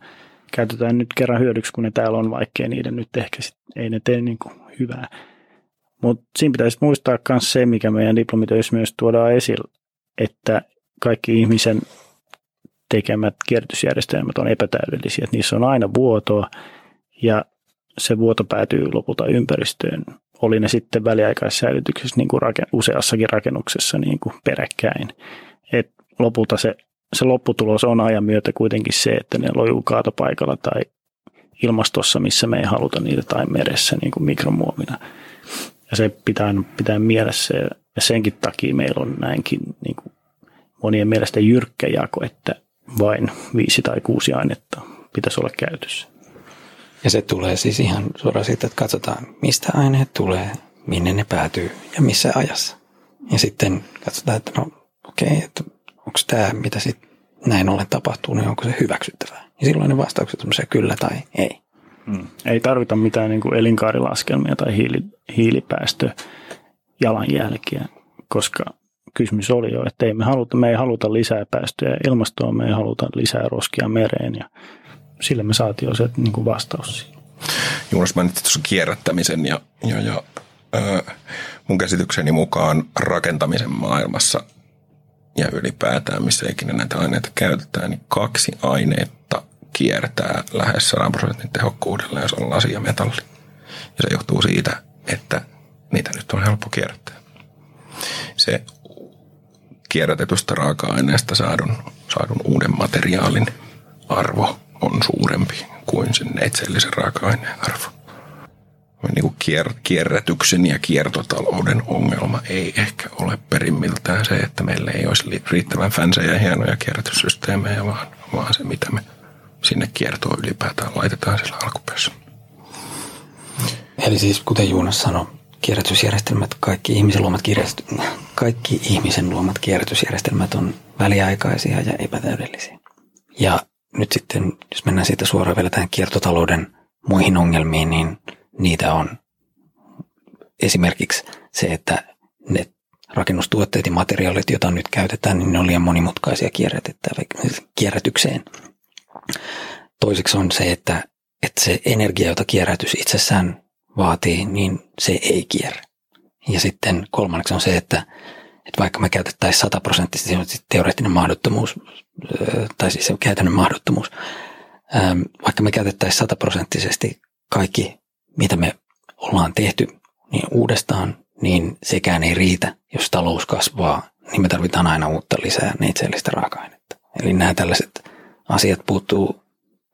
käytetään nyt kerran hyödyksi, kun ne täällä on, vaikkei niiden nyt ehkä sit, ei ne tee niin kuin hyvää. Mutta siinä pitäisi muistaa myös se, mikä meidän diplomitöissä myös tuodaan esille, että kaikki ihmisen tekemät kierrätysjärjestelmät on epätäydellisiä. Että niissä on aina vuotoa ja se vuoto päätyy lopulta ympäristöön. Oli ne sitten väliaikaissäilytyksessä niin kuin useassakin rakennuksessa niin kuin peräkkäin. Et lopulta se, se lopputulos on ajan myötä kuitenkin se, että ne lojuu kaatopaikalla tai ilmastossa, missä me ei haluta niitä tai meressä niin kuin mikromuovina. Ja se pitää pitää mielessä ja senkin takia meillä on näinkin niin kuin monien mielestä jyrkkä jako, että vain viisi tai kuusi ainetta pitäisi olla käytössä. Ja se tulee siis ihan suoraan siitä, että katsotaan, mistä aineet tulee, minne ne päätyy ja missä ajassa. Ja sitten katsotaan, että no okei, okay, että onko tämä, mitä sitten näin ollen tapahtuu, niin onko se hyväksyttävää. Ja silloin ne vastaukset on se kyllä tai ei. Hmm. Ei tarvita mitään niin kuin elinkaarilaskelmia tai hiili, hiilipäästöjalanjälkiä, koska kysymys oli jo, että ei me, haluta, me ei haluta lisää päästöjä ilmastoon, me ei haluta lisää roskia mereen ja sillä me saatiin jo se niin kuin vastaus siihen. Juunas mainitsit tuossa kierrättämisen ja, ja, ja ö, mun käsitykseni mukaan rakentamisen maailmassa ja ylipäätään, missä ikinä näitä aineita käytetään, niin kaksi aineetta kiertää lähes 100 prosentin tehokkuudella, jos on lasi ja metalli. Ja se johtuu siitä, että niitä nyt on helppo kierrättää. Se kierrätetystä raaka-aineesta saadun, saadun uuden materiaalin arvo on suurempi kuin sen neitsellisen raaka-aineen arvo. Niin kuin kier- kierrätyksen ja kiertotalouden ongelma ei ehkä ole perimmiltään se, että meillä ei olisi riittävän fansejä ja hienoja kierrätyssysteemejä, vaan, vaan se, mitä me sinne kiertoon ylipäätään laitetaan sillä alkupäässä. Eli siis kuten Juunas sanoi, kierrätysjärjestelmät, kaikki ihmisen luomat, kirjast- kaikki ihmisen luomat kierrätysjärjestelmät on väliaikaisia ja epätäydellisiä. Ja nyt sitten, jos mennään siitä suoraan vielä tähän kiertotalouden muihin ongelmiin, niin niitä on esimerkiksi se, että ne rakennustuotteet ja materiaalit, joita nyt käytetään, niin ne on liian monimutkaisia kierrätykseen. Toiseksi on se, että, että se energia, jota kierrätys itsessään vaatii, niin se ei kierrä. Ja sitten kolmanneksi on se, että, että vaikka me käytettäisiin sataprosenttisesti, se on teoreettinen mahdottomuus, tai siis se käytännön mahdottomuus, vaikka me käytettäisiin sataprosenttisesti kaikki, mitä me ollaan tehty, niin uudestaan, niin sekään ei riitä. Jos talous kasvaa, niin me tarvitaan aina uutta lisää neitsellistä raaka-ainetta. Eli nämä tällaiset asiat puuttuu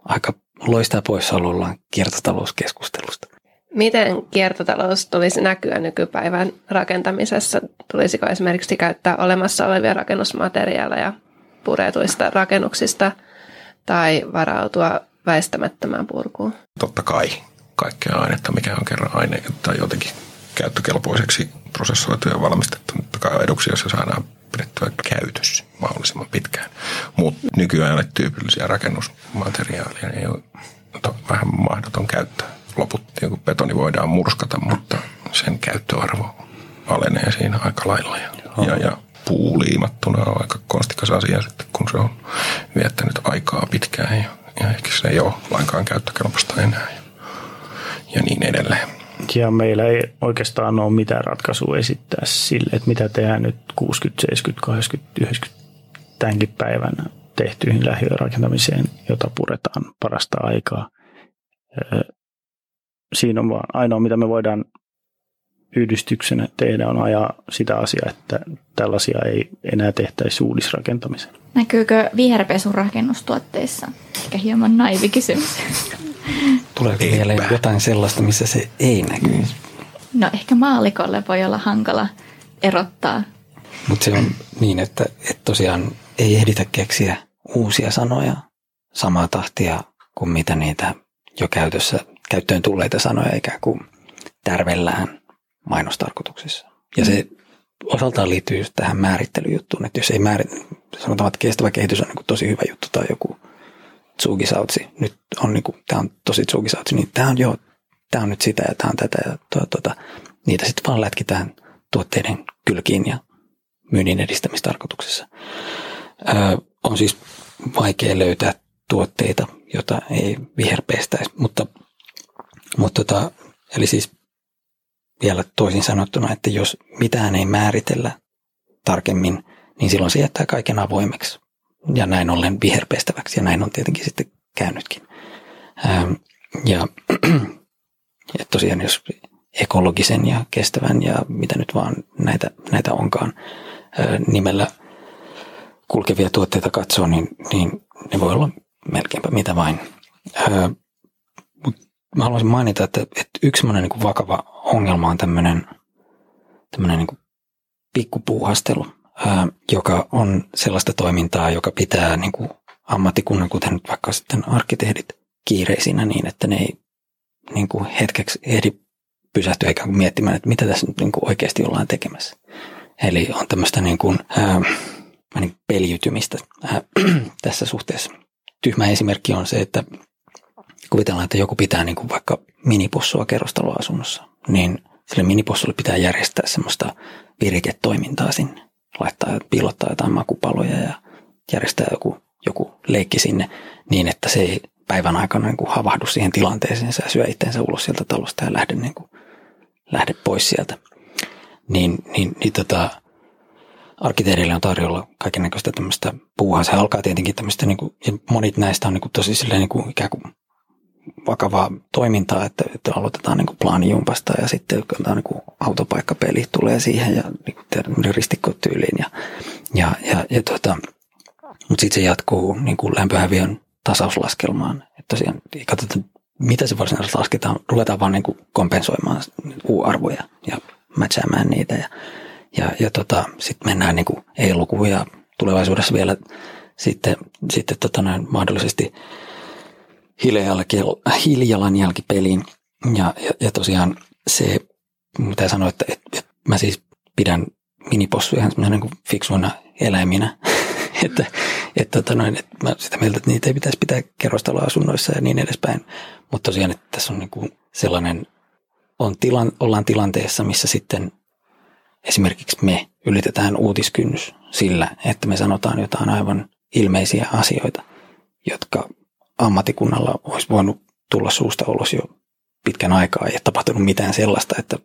aika loistaa poissaolollaan kiertotalouskeskustelusta. Miten kiertotalous tulisi näkyä nykypäivän rakentamisessa? Tulisiko esimerkiksi käyttää olemassa olevia rakennusmateriaaleja puretuista rakennuksista tai varautua väistämättömään purkuun? Totta kai kaikkea ainetta, mikä on kerran aine tai jotenkin käyttökelpoiseksi prosessoitu ja valmistettu. Totta kai eduksi, jos se saadaan pidettyä käytössä mahdollisimman pitkään. Mutta nykyään tyypillisiä rakennusmateriaaleja ei ole vähän mahdoton käyttää loput joku betoni voidaan murskata, mutta sen käyttöarvo alenee siinä aika lailla. Ja, ja, ja puu liimattuna on aika konstikas asia sitten, kun se on viettänyt aikaa pitkään ja, ja ehkä se ei ole lainkaan käyttökelpoista enää ja, niin edelleen. Ja meillä ei oikeastaan ole mitään ratkaisua esittää sille, että mitä tehdään nyt 60, 70, 80, 90 tämänkin päivänä tehtyihin lähiörakentamiseen, jota puretaan parasta aikaa siinä on vaan ainoa, mitä me voidaan yhdistyksenä tehdä, on ajaa sitä asiaa, että tällaisia ei enää tehtäisi uudisrakentamisen. Näkyykö viherpesun rakennustuotteissa? Ehkä hieman naivi kysymys. [laughs] Tuleeko mieleen jotain sellaista, missä se ei näkyy? No ehkä maalikolle voi olla hankala erottaa. Mutta se on niin, että, että tosiaan ei ehditä keksiä uusia sanoja samaa tahtia kuin mitä niitä jo käytössä käyttöön tulleita sanoja ikään kuin tärvellään mainostarkoituksissa. Ja se osaltaan liittyy just tähän määrittelyjuttuun, että jos ei määrit, sanotaan, että kestävä kehitys on niin tosi hyvä juttu tai joku tsugisautsi, nyt on niin kuin, tämä on tosi tsugisautsi, niin tämä on jo, tämä on nyt sitä ja tämä on tätä ja tuota, tuota, niitä sitten vaan lätkitään tuotteiden kylkiin ja myynnin edistämistarkoituksessa. Öö, on siis vaikea löytää tuotteita, jota ei viherpestäisi, mutta mutta tota, eli siis vielä toisin sanottuna, että jos mitään ei määritellä tarkemmin, niin silloin se jättää kaiken avoimeksi ja näin ollen viherpestäväksi ja näin on tietenkin sitten käynytkin. Ähm, ja, [clears throat] ja tosiaan jos ekologisen ja kestävän ja mitä nyt vaan näitä, näitä onkaan nimellä kulkevia tuotteita katsoo, niin, niin ne voi olla melkeinpä mitä vain. Mut mä haluaisin mainita, että, että yksi niin vakava ongelma on tämmöinen, tämmöinen niin pikkupuuhastelu, joka on sellaista toimintaa, joka pitää niin kuin ammattikunnan, kuten vaikka sitten arkkitehdit, kiireisinä niin, että ne ei niin kuin hetkeksi ehdi pysähtyä ikään kuin miettimään, että mitä tässä nyt niin kuin oikeasti ollaan tekemässä. Eli on tämmöistä niin kuin, ää, niin peliytymistä ää, [clears throat] tässä suhteessa. Tyhmä esimerkki on se, että kuvitellaan, että joku pitää niin kuin vaikka minipossua kerrostaloasunnossa, niin sille minipossulle pitää järjestää semmoista viriketoimintaa sinne. Laittaa, piilottaa jotain makupaloja ja järjestää joku, joku leikki sinne niin, että se ei päivän aikana niin kuin havahdu siihen tilanteeseen ja syö itseensä ulos sieltä talosta ja lähde, niin kuin, lähde pois sieltä. Niin, niin, niin tota, arkkitehdille on tarjolla kaiken näköistä tämmöistä puuhaa. Se alkaa tietenkin tämmöistä, niin kuin, ja monit näistä on niin kuin tosi silleen niin kuin, ikään kuin vakavaa toimintaa, että, että aloitetaan niin plaanijumpasta ja sitten niin kuin autopaikkapeli tulee siihen ja niin kuin ristikkotyyliin. Ja, ja, ja, ja tota, mutta sitten se jatkuu niin lämpöhäviön tasauslaskelmaan. Että tosiaan katsotaan, mitä se varsinaisesti lasketaan. Ruvetaan vaan niin kompensoimaan U-arvoja ja matchaamaan niitä. Ja, ja, ja tota, sitten mennään niin kuin E-lukuun ja tulevaisuudessa vielä sitten, sitten tota näin, mahdollisesti hiilijalanjälkipeliin. Ja, ja, ja tosiaan se, mitä sanoin, että, että, että mä siis pidän minipossuja ihan niin kuin fiksuina eläiminä. [laughs] että, että, tota noin, että mä sitä mieltä, että niitä ei pitäisi pitää kerrostaloasunnoissa ja niin edespäin. Mutta tosiaan, että tässä on niin kuin sellainen, on tilan, ollaan tilanteessa, missä sitten esimerkiksi me ylitetään uutiskynnys sillä, että me sanotaan jotain aivan ilmeisiä asioita, jotka ammatikunnalla olisi voinut tulla suusta ulos jo pitkän aikaa. Ei tapahtunut mitään sellaista, että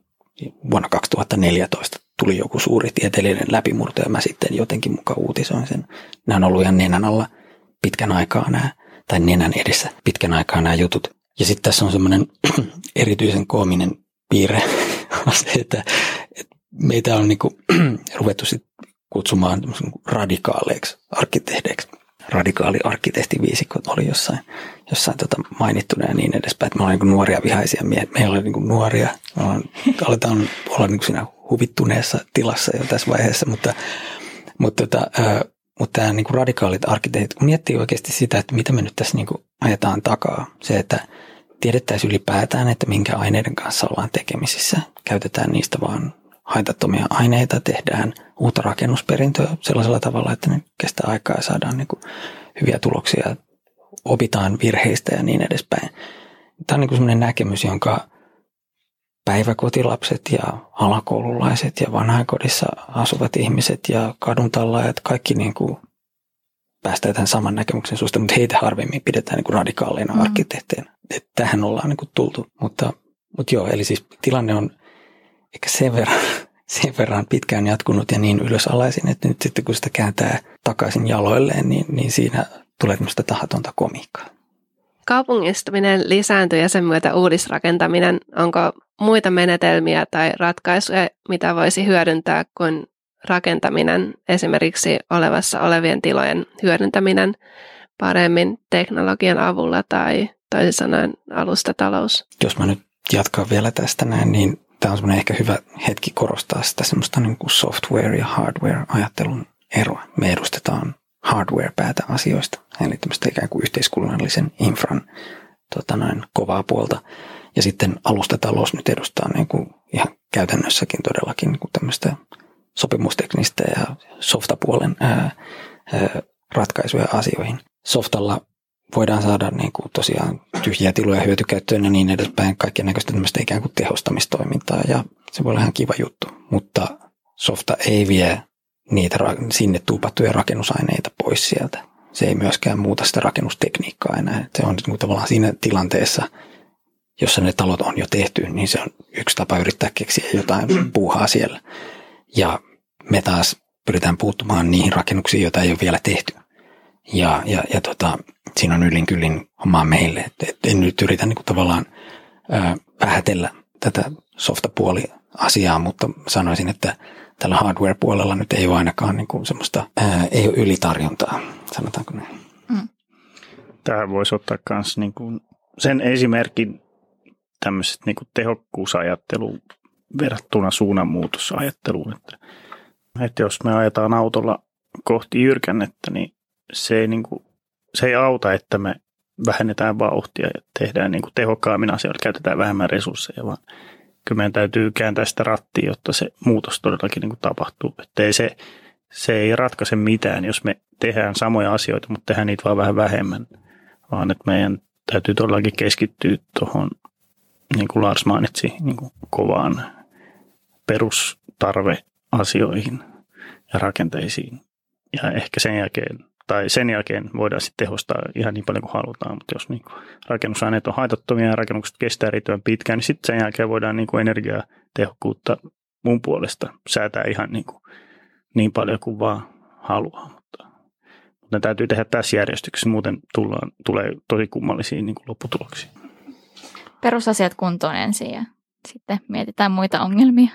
vuonna 2014 tuli joku suuri tieteellinen läpimurto ja mä sitten jotenkin mukaan uutisoin sen. Nämä on ollut ihan nenän alla pitkän aikaa nämä, tai nenän edessä pitkän aikaa nämä jutut. Ja sitten tässä on semmoinen [clears throat] erityisen koominen piirre, [laughs] se, että, että meitä on niinku [clears throat] ruvettu sit kutsumaan radikaaleiksi arkkitehdeiksi. Radikaali arkkitehtiviisikko oli jossain, jossain tota mainittuna ja niin edespäin. Että me ollaan niin nuoria vihaisia miehiä. Me ollaan niin nuoria. Me ollaan, aletaan olla niin siinä huvittuneessa tilassa jo tässä vaiheessa, mutta, mutta, tota, mutta tämä niin radikaalit arkkitehtit, kun miettii oikeasti sitä, että mitä me nyt tässä niin ajetaan takaa, se, että tiedettäisiin ylipäätään, että minkä aineiden kanssa ollaan tekemisissä, käytetään niistä vaan haitattomia aineita, tehdään uutta rakennusperintöä sellaisella tavalla, että ne kestää aikaa ja saadaan niin kuin hyviä tuloksia, opitaan virheistä ja niin edespäin. Tämä on niin sellainen näkemys, jonka päiväkotilapset ja alakoululaiset ja vanhainkodissa asuvat ihmiset ja kaduntallaajat, kaikki niin kuin päästään tämän saman näkemyksen suusta, mutta heitä harvemmin pidetään niin kuin radikaaleina mm. arkkitehteinä. tähän ollaan niin kuin tultu, mutta, mutta joo, eli siis tilanne on ehkä sen verran, [laughs] sen verran pitkään jatkunut ja niin ylösalaisin, että nyt sitten kun sitä kääntää takaisin jaloilleen, niin, niin siinä tulee tämmöistä tahatonta komiikkaa. Kaupungistuminen lisääntyy ja sen myötä uudisrakentaminen. Onko muita menetelmiä tai ratkaisuja, mitä voisi hyödyntää kuin rakentaminen, esimerkiksi olevassa olevien tilojen hyödyntäminen paremmin teknologian avulla tai toisin sanoen alustatalous? Jos mä nyt jatkan vielä tästä näin, niin tämä on semmoinen ehkä hyvä hetki korostaa sitä semmoista niin kuin software- ja hardware-ajattelun eroa. Me edustetaan hardware-päätä asioista, eli tämmöistä ikään kuin yhteiskunnallisen infran tota noin, kovaa puolta. Ja sitten alustatalous nyt edustaa niin kuin ihan käytännössäkin todellakin niin kuin tämmöistä sopimusteknistä ja softapuolen ää, ää, ratkaisuja asioihin. Softalla voidaan saada niin kuin tosiaan tyhjiä tiloja hyötykäyttöön ja niin edespäin, kaikkien näköistä tämmöistä ikään kuin tehostamistoimintaa ja se voi olla ihan kiva juttu, mutta softa ei vie niitä sinne tuupattuja rakennusaineita pois sieltä. Se ei myöskään muuta sitä rakennustekniikkaa enää. Se on niin tavallaan siinä tilanteessa, jossa ne talot on jo tehty, niin se on yksi tapa yrittää keksiä jotain puuhaa siellä. Ja me taas pyritään puuttumaan niihin rakennuksiin, joita ei ole vielä tehty. Ja, ja, ja tota, siinä on yllin kyllin omaa meille. Et, et en nyt yritä niin kuin tavallaan ää, vähätellä tätä softapuoli asiaa, mutta sanoisin, että tällä hardware-puolella nyt ei ole ainakaan niin kuin semmoista, ää, ei ole ylitarjontaa, sanotaanko näin. Mm. Tähän voisi ottaa myös niin kuin sen esimerkin tämmöisestä niin kuin tehokkuusajatteluun verrattuna suunnanmuutosajatteluun, että, että jos me ajetaan autolla kohti jyrkännettä, niin se ei, niin kuin, se ei auta, että me vähennetään vauhtia ja tehdään niin kuin tehokkaammin asioita, käytetään vähemmän resursseja, vaan kyllä meidän täytyy kääntää sitä rattia, jotta se muutos todellakin niin kuin tapahtuu. Että ei se, se ei ratkaise mitään, jos me tehdään samoja asioita, mutta tehdään niitä vaan vähän vähemmän, vaan että meidän täytyy todellakin keskittyä tuohon, niin kuin Lars mainitsi, niin kuin kovaan perustarveasioihin ja rakenteisiin. Ja ehkä sen jälkeen tai sen jälkeen voidaan sitten tehostaa ihan niin paljon kuin halutaan, mutta jos niin kuin rakennusaineet on haitattomia ja rakennukset kestää riittävän pitkään, niin sitten sen jälkeen voidaan niin kuin energiatehokkuutta mun puolesta säätää ihan niin, kuin niin paljon kuin vaan haluaa. Mutta, mutta ne täytyy tehdä tässä järjestyksessä, muuten tullaan, tulee tosi kummallisia niin kuin lopputuloksia. Perusasiat kuntoon ensin ja sitten mietitään muita ongelmia.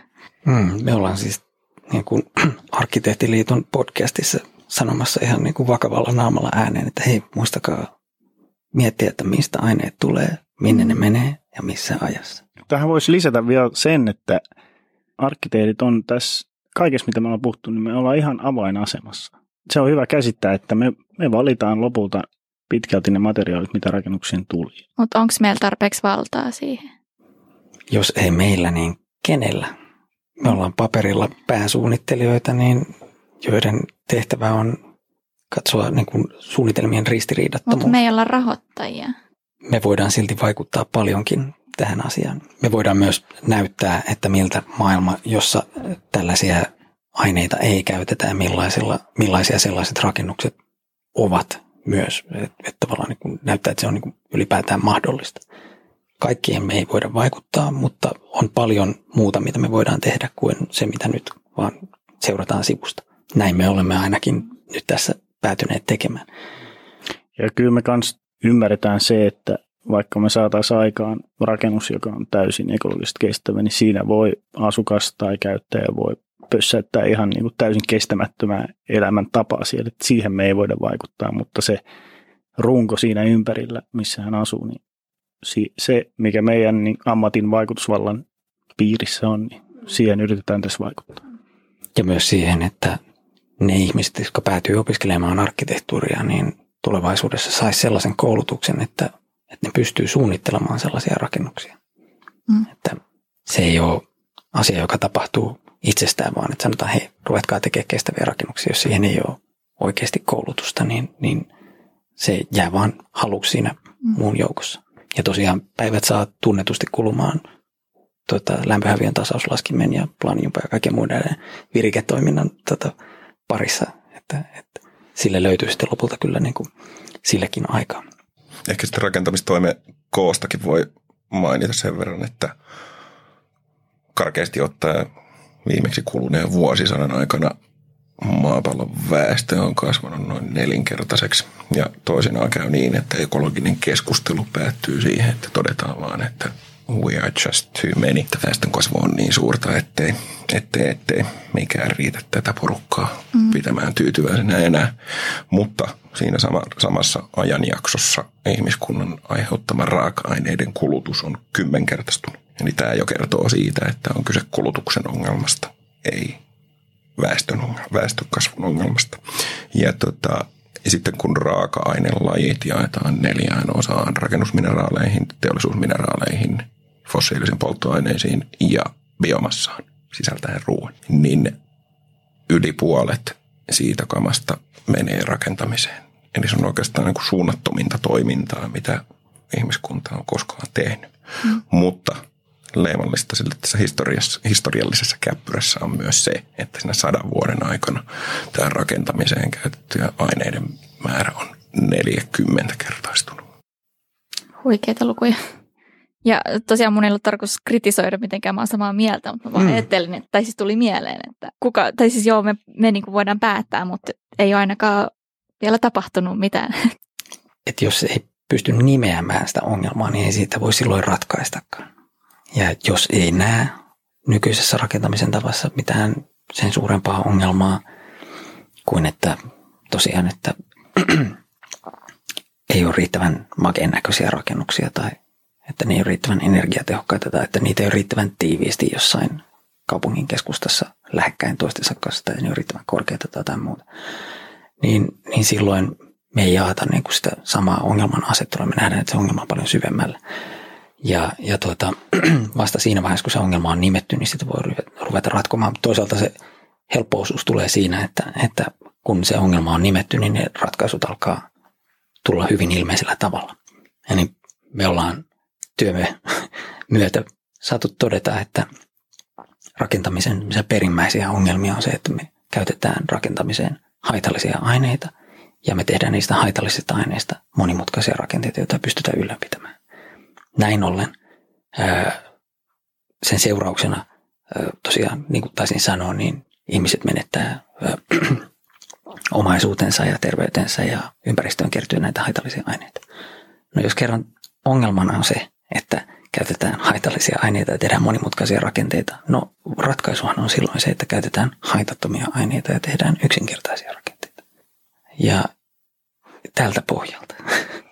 Hmm, me ollaan siis niin kuin [clears throat] Arkkitehtiliiton podcastissa sanomassa ihan niin kuin vakavalla naamalla ääneen, että hei, muistakaa miettiä, että mistä aineet tulee, minne ne menee ja missä ajassa. Tähän voisi lisätä vielä sen, että arkkitehdit on tässä kaikessa, mitä me ollaan puhuttu, niin me ollaan ihan avainasemassa. Se on hyvä käsittää, että me, me valitaan lopulta pitkälti ne materiaalit, mitä rakennuksiin tuli. Mutta onko meillä tarpeeksi valtaa siihen? Jos ei meillä, niin kenellä? Me ollaan paperilla pääsuunnittelijoita, niin joiden tehtävä on katsoa niin kuin suunnitelmien ristiriidattomuus. Mutta me ei olla rahoittajia. Me voidaan silti vaikuttaa paljonkin tähän asiaan. Me voidaan myös näyttää, että miltä maailma, jossa tällaisia aineita ei käytetä ja millaisilla, millaisia sellaiset rakennukset ovat myös. Että et tavallaan niin kuin näyttää, että se on niin kuin ylipäätään mahdollista. Kaikkien me ei voida vaikuttaa, mutta on paljon muuta, mitä me voidaan tehdä kuin se, mitä nyt vaan seurataan sivusta näin me olemme ainakin nyt tässä päätyneet tekemään. Ja kyllä me kans ymmärretään se, että vaikka me saataisiin aikaan rakennus, joka on täysin ekologisesti kestävä, niin siinä voi asukas tai käyttäjä voi pössäyttää ihan niin kuin täysin kestämättömää elämäntapaa siellä. Että siihen me ei voida vaikuttaa, mutta se runko siinä ympärillä, missä hän asuu, niin se, mikä meidän niin ammatin vaikutusvallan piirissä on, niin siihen yritetään tässä vaikuttaa. Ja myös siihen, että ne ihmiset, jotka päätyy opiskelemaan arkkitehtuuria, niin tulevaisuudessa saisi sellaisen koulutuksen, että, että ne pystyy suunnittelemaan sellaisia rakennuksia. Mm. Että se ei ole asia, joka tapahtuu itsestään, vaan että sanotaan, hei, ruvetkaa tekemään kestäviä rakennuksia. Jos siihen ei ole oikeasti koulutusta, niin, niin se jää vaan haluksi siinä mm. muun joukossa. Ja tosiaan päivät saa tunnetusti kulumaan tuota, lämpöhäviön tasauslaskimen ja planjumpa ja kaiken muiden viriketoiminnan tota, parissa, että, että sille löytyy sitten lopulta kyllä niin kuin sillekin aikaa. Ehkä sitten rakentamistoimen koostakin voi mainita sen verran, että karkeasti ottaen viimeksi kuluneen vuosisadan aikana maapallon väestö on kasvanut noin nelinkertaiseksi. Ja toisinaan käy niin, että ekologinen keskustelu päättyy siihen, että todetaan vaan, että we are just too many. Väestön kasvu on niin suurta, ettei, ettei, ettei mikään riitä tätä porukkaa mm. pitämään tyytyväisenä enää. Mutta siinä sama, samassa ajanjaksossa ihmiskunnan aiheuttama raaka-aineiden kulutus on kymmenkertaistunut. Eli tämä jo kertoo siitä, että on kyse kulutuksen ongelmasta, ei väestön, väestön kasvun ongelmasta. Ja tota, ja sitten kun raaka-ainelajit jaetaan neljään osaan rakennusmineraaleihin, teollisuusmineraaleihin, fossiilisen polttoaineisiin ja biomassaan sisältäen ruoan, niin yli puolet siitä kamasta menee rakentamiseen. Eli se on oikeastaan niin kuin suunnattominta toimintaa, mitä ihmiskunta on koskaan tehnyt. Mm. Mutta leimallista sille tässä historiallisessa käppyrässä on myös se, että siinä sadan vuoden aikana tämä rakentamiseen käytettyjä aineiden määrä on 40 kertaistunut. Huikeita lukuja. Ja tosiaan mun ei ollut tarkoitus kritisoida mitenkään, mä oon samaa mieltä, mutta mä vaan mm. ajattelin, että, tai siis tuli mieleen, että kuka, tai siis joo, me, me niin kuin voidaan päättää, mutta ei ole ainakaan vielä tapahtunut mitään. Että jos ei pysty nimeämään sitä ongelmaa, niin ei siitä voi silloin ratkaistakaan. Ja jos ei näe nykyisessä rakentamisen tavassa mitään sen suurempaa ongelmaa kuin että tosiaan, että [clears throat] ei ole riittävän makeen näköisiä rakennuksia tai että ne ei ole riittävän energiatehokkaita tai että niitä ei ole riittävän tiiviisti jossain kaupungin keskustassa lähekkäin toistensa kanssa tai ne ei ole riittävän korkeita tai jotain muuta, niin, niin silloin me ei jaata niin kuin sitä samaa ongelman asettelua. Me nähdään, että se ongelma on paljon syvemmällä. Ja, ja tuota, [clears throat] vasta siinä vaiheessa, kun se ongelma on nimetty, niin sitä voi ruveta ratkomaan. Toisaalta se helppousuus tulee siinä, että, että kun se ongelma on nimetty, niin ne ratkaisut alkaa tulla hyvin ilmeisellä tavalla. Eli me ollaan työmme [laughs] myötä saatu todeta, että rakentamisen perimmäisiä ongelmia on se, että me käytetään rakentamiseen haitallisia aineita ja me tehdään niistä haitallisista aineista monimutkaisia rakenteita, joita pystytään ylläpitämään. Näin ollen sen seurauksena tosiaan, niin kuin taisin sanoa, niin ihmiset menettää [clears throat] omaisuutensa ja terveytensä ja ympäristöön kertyy näitä haitallisia aineita. No jos kerran ongelmana on se, että käytetään haitallisia aineita ja tehdään monimutkaisia rakenteita, no ratkaisuhan on silloin se, että käytetään haitattomia aineita ja tehdään yksinkertaisia rakenteita. Ja tältä pohjalta. [laughs]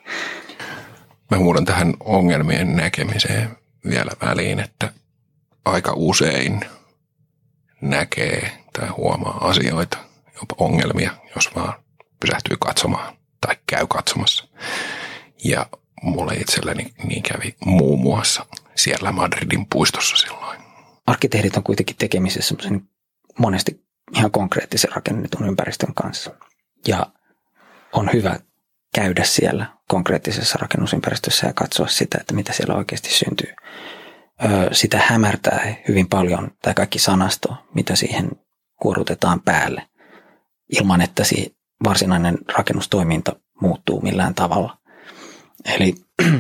Mä huudan tähän ongelmien näkemiseen vielä väliin, että aika usein näkee tai huomaa asioita, jopa ongelmia, jos vaan pysähtyy katsomaan tai käy katsomassa. Ja mulle itselleni niin kävi muun muassa siellä Madridin puistossa silloin. Arkkitehdit on kuitenkin tekemisessä monesti ihan konkreettisen rakennetun ympäristön kanssa. Ja on hyvä käydä siellä konkreettisessa rakennusympäristössä ja katsoa sitä, että mitä siellä oikeasti syntyy. Sitä hämärtää hyvin paljon tämä kaikki sanasto, mitä siihen kuorutetaan päälle, ilman että varsinainen rakennustoiminta muuttuu millään tavalla. Eli [clears throat]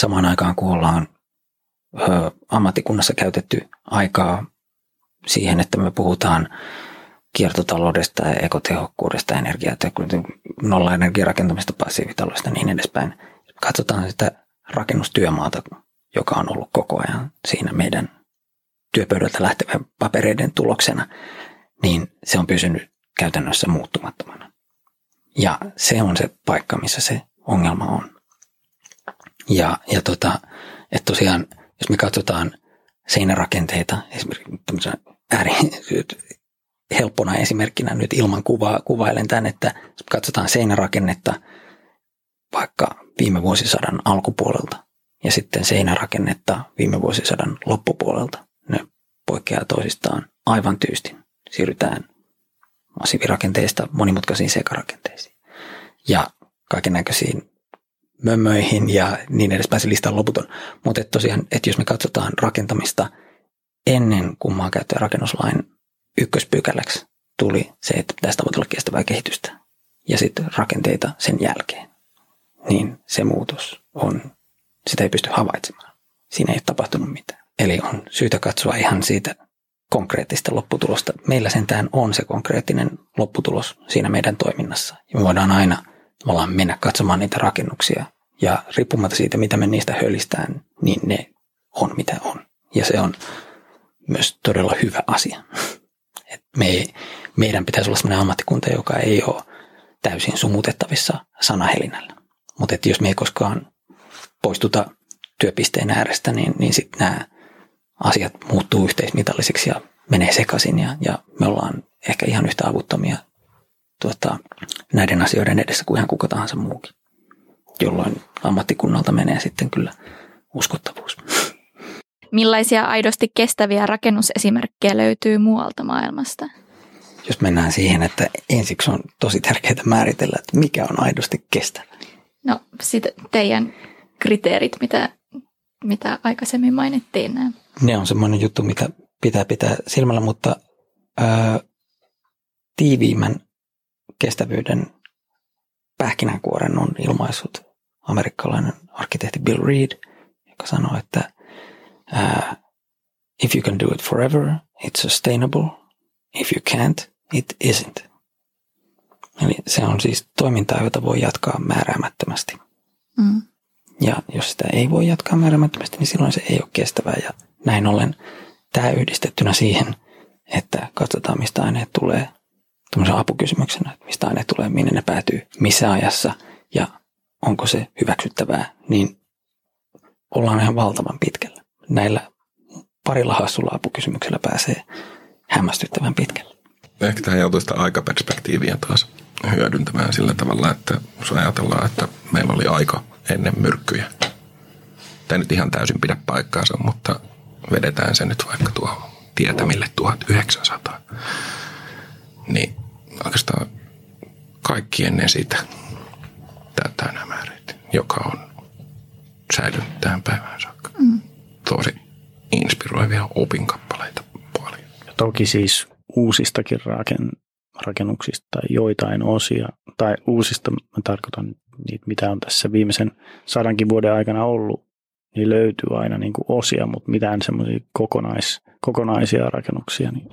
samaan aikaan kun ollaan ammattikunnassa käytetty aikaa siihen, että me puhutaan kiertotaloudesta ja ekotehokkuudesta, energiatehokkuudesta, nolla energiarakentamista, passiivitaloudesta ja niin edespäin. Katsotaan sitä rakennustyömaata, joka on ollut koko ajan siinä meidän työpöydältä lähtevän papereiden tuloksena, niin se on pysynyt käytännössä muuttumattomana. Ja se on se paikka, missä se ongelma on. Ja, ja tota, että tosiaan, jos me katsotaan seinärakenteita, esimerkiksi ääri, helppona esimerkkinä nyt ilman kuvaa kuvailen tämän, että katsotaan seinärakennetta vaikka viime vuosisadan alkupuolelta ja sitten seinärakennetta viime vuosisadan loppupuolelta, ne poikkeaa toisistaan aivan tyystin. Siirrytään massiivirakenteista monimutkaisiin sekarakenteisiin ja kaiken näköisiin mömmöihin ja niin edespäin se lista on loputon. Mutta et tosiaan, että jos me katsotaan rakentamista ennen kuin maankäyttö- ja rakennuslain ykköspykäläksi tuli se, että pitäisi tavoitella kestävää kehitystä ja sitten rakenteita sen jälkeen, niin se muutos on, sitä ei pysty havaitsemaan. Siinä ei ole tapahtunut mitään. Eli on syytä katsoa ihan siitä konkreettista lopputulosta. Meillä sentään on se konkreettinen lopputulos siinä meidän toiminnassa. Ja me voidaan aina ollaan mennä katsomaan niitä rakennuksia. Ja riippumatta siitä, mitä me niistä hölistään, niin ne on mitä on. Ja se on myös todella hyvä asia. Me ei, meidän pitäisi olla sellainen ammattikunta, joka ei ole täysin sumutettavissa sanahelinällä. Mutta jos me ei koskaan poistuta työpisteen äärestä, niin, niin sitten nämä asiat muuttuu yhteismitallisiksi ja menee sekaisin ja, ja me ollaan ehkä ihan yhtä avuttomia tuota, näiden asioiden edessä kuin ihan kuka tahansa muukin, jolloin ammattikunnalta menee sitten kyllä uskottavuus. Millaisia aidosti kestäviä rakennusesimerkkejä löytyy muualta maailmasta? Jos mennään siihen, että ensiksi on tosi tärkeää määritellä, että mikä on aidosti kestävä. No sitten teidän kriteerit, mitä, mitä aikaisemmin mainittiin. Nämä. Ne on semmoinen juttu, mitä pitää pitää silmällä, mutta ää, tiiviimmän kestävyyden pähkinänkuoren on ilmaissut amerikkalainen arkkitehti Bill Reed – joka sanoo, että uh, if you can do it forever, it's sustainable. If you can't, it isn't. Eli se on siis toimintaa, jota voi jatkaa määräämättömästi. Mm. Ja jos sitä ei voi jatkaa määräämättömästi, niin silloin se ei ole kestävää. Ja näin ollen tämä yhdistettynä siihen, että katsotaan mistä aineet tulee, tämmöisen apukysymyksenä, että mistä aineet tulee, minne ne päätyy, missä ajassa ja onko se hyväksyttävää, niin ollaan ihan valtavan pitkällä. Näillä parilla hassulla apukysymyksellä pääsee hämmästyttävän pitkälle. Ehkä tähän joutuu sitä aikaperspektiiviä taas hyödyntämään sillä tavalla, että jos ajatellaan, että meillä oli aika ennen myrkkyjä. Tämä nyt ihan täysin pidä paikkaansa, mutta vedetään se nyt vaikka tuohon tietämille 1900. Niin oikeastaan kaikki ennen sitä täyttää nämä määrit, joka on säilynyt tähän päivään saakka. Mm. Tosi inspiroivia opinkappaleita paljon. Ja toki siis uusistakin raken, rakennuksista tai joitain osia, tai uusista, mä tarkoitan niitä, mitä on tässä viimeisen sadankin vuoden aikana ollut, niin löytyy aina niin kuin osia, mutta mitään semmoisia kokonais, kokonaisia rakennuksia, niin